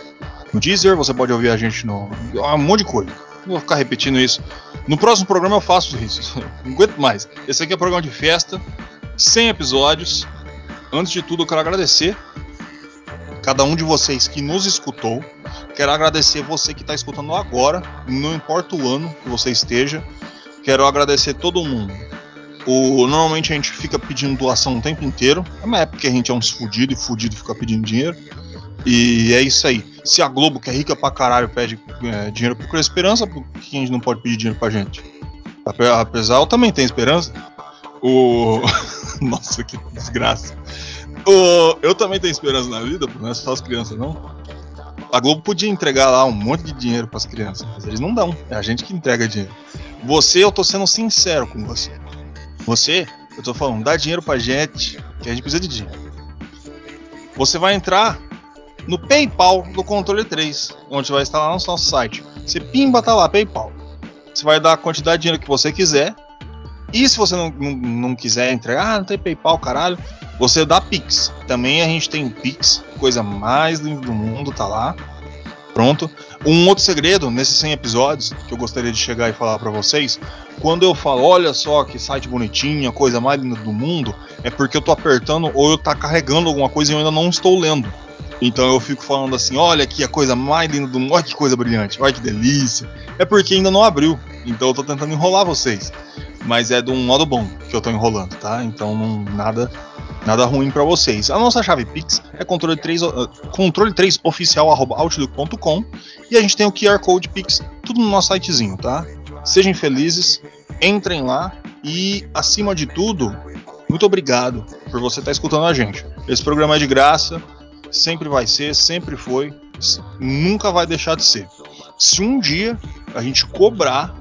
no Deezer, você pode ouvir a gente no. um monte de coisa. Não vou ficar repetindo isso. No próximo programa eu faço isso. Não aguento mais. Esse aqui é um programa de festa, 100 episódios. Antes de tudo, eu quero agradecer cada um de vocês que nos escutou. Quero agradecer você que está escutando agora, não importa o ano que você esteja. Quero agradecer todo mundo. O, normalmente a gente fica pedindo doação o tempo inteiro. É uma época que a gente é uns fudido e fudido fica pedindo dinheiro. E é isso aí. Se a Globo, que é rica pra caralho, pede é, dinheiro pro Cria Esperança, por que a gente não pode pedir dinheiro pra gente? Ape- Apesar, eu também tenho esperança. O. Nossa, que desgraça. O... Eu também tenho esperança na vida, não é só as crianças, não. A Globo podia entregar lá um monte de dinheiro pras crianças, mas eles não dão. É a gente que entrega dinheiro. Você, eu tô sendo sincero com você. Você, eu tô falando, dá dinheiro pra gente, que a gente precisa de dinheiro. Você vai entrar no PayPal do Controle 3, onde vai lá no nosso site. Você pimba, tá lá, PayPal. Você vai dar a quantidade de dinheiro que você quiser. E se você não, não, não quiser entregar, ah, não tem PayPal, caralho. Você dá Pix. Também a gente tem Pix, coisa mais linda do mundo, tá lá. Pronto. Um outro segredo nesses 100 episódios que eu gostaria de chegar e falar pra vocês, quando eu falo, olha só que site bonitinho, a coisa mais linda do mundo, é porque eu tô apertando ou eu tá carregando alguma coisa e eu ainda não estou lendo. Então eu fico falando assim, olha aqui a coisa mais linda do mundo, olha que coisa brilhante, olha que delícia. É porque ainda não abriu, então eu tô tentando enrolar vocês. Mas é de um modo bom que eu tô enrolando, tá? Então não, nada nada ruim pra vocês. A nossa chave Pix é controle 3, uh, controle 3 oficial outlook.com e a gente tem o QR Code Pix, tudo no nosso sitezinho, tá? Sejam felizes, entrem lá e acima de tudo, muito obrigado por você estar escutando a gente. Esse programa é de graça, sempre vai ser, sempre foi, nunca vai deixar de ser. Se um dia a gente cobrar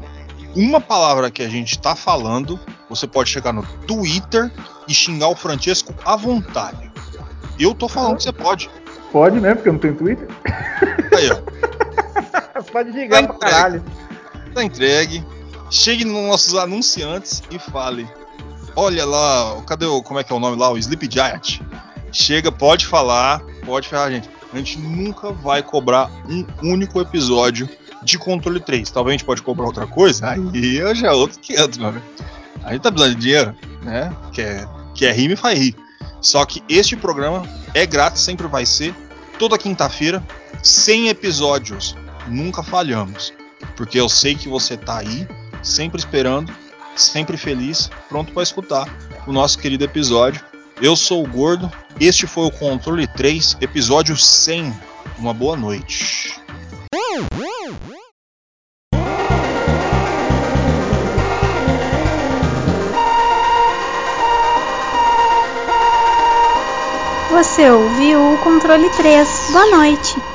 uma palavra que a gente tá falando, você pode chegar no Twitter e xingar o Francesco à vontade. Eu tô falando que você pode. Pode mesmo, porque eu não tenho Twitter. Aí, ó. Pode ligar Tá pra caralho. Tá entregue. Chegue nos nossos anunciantes e fale. Olha lá, cadê o. Como é que é o nome lá? O Sleep Giant. Chega, pode falar, pode ferrar a gente. A gente nunca vai cobrar um único episódio de controle 3. Talvez a gente pode cobrar outra coisa. Aí eu já é outro 500, meu amigo. A gente tá precisando de dinheiro, né? Quer, quer rir, me faz rir. Só que este programa é grátis, sempre vai ser. Toda quinta-feira, 100 episódios nunca falhamos. Porque eu sei que você tá aí, sempre esperando, sempre feliz, pronto para escutar o nosso querido episódio. Eu sou o Gordo, este foi o Controle 3, episódio 100. Uma boa noite. Você ouviu o controle 3. Boa noite.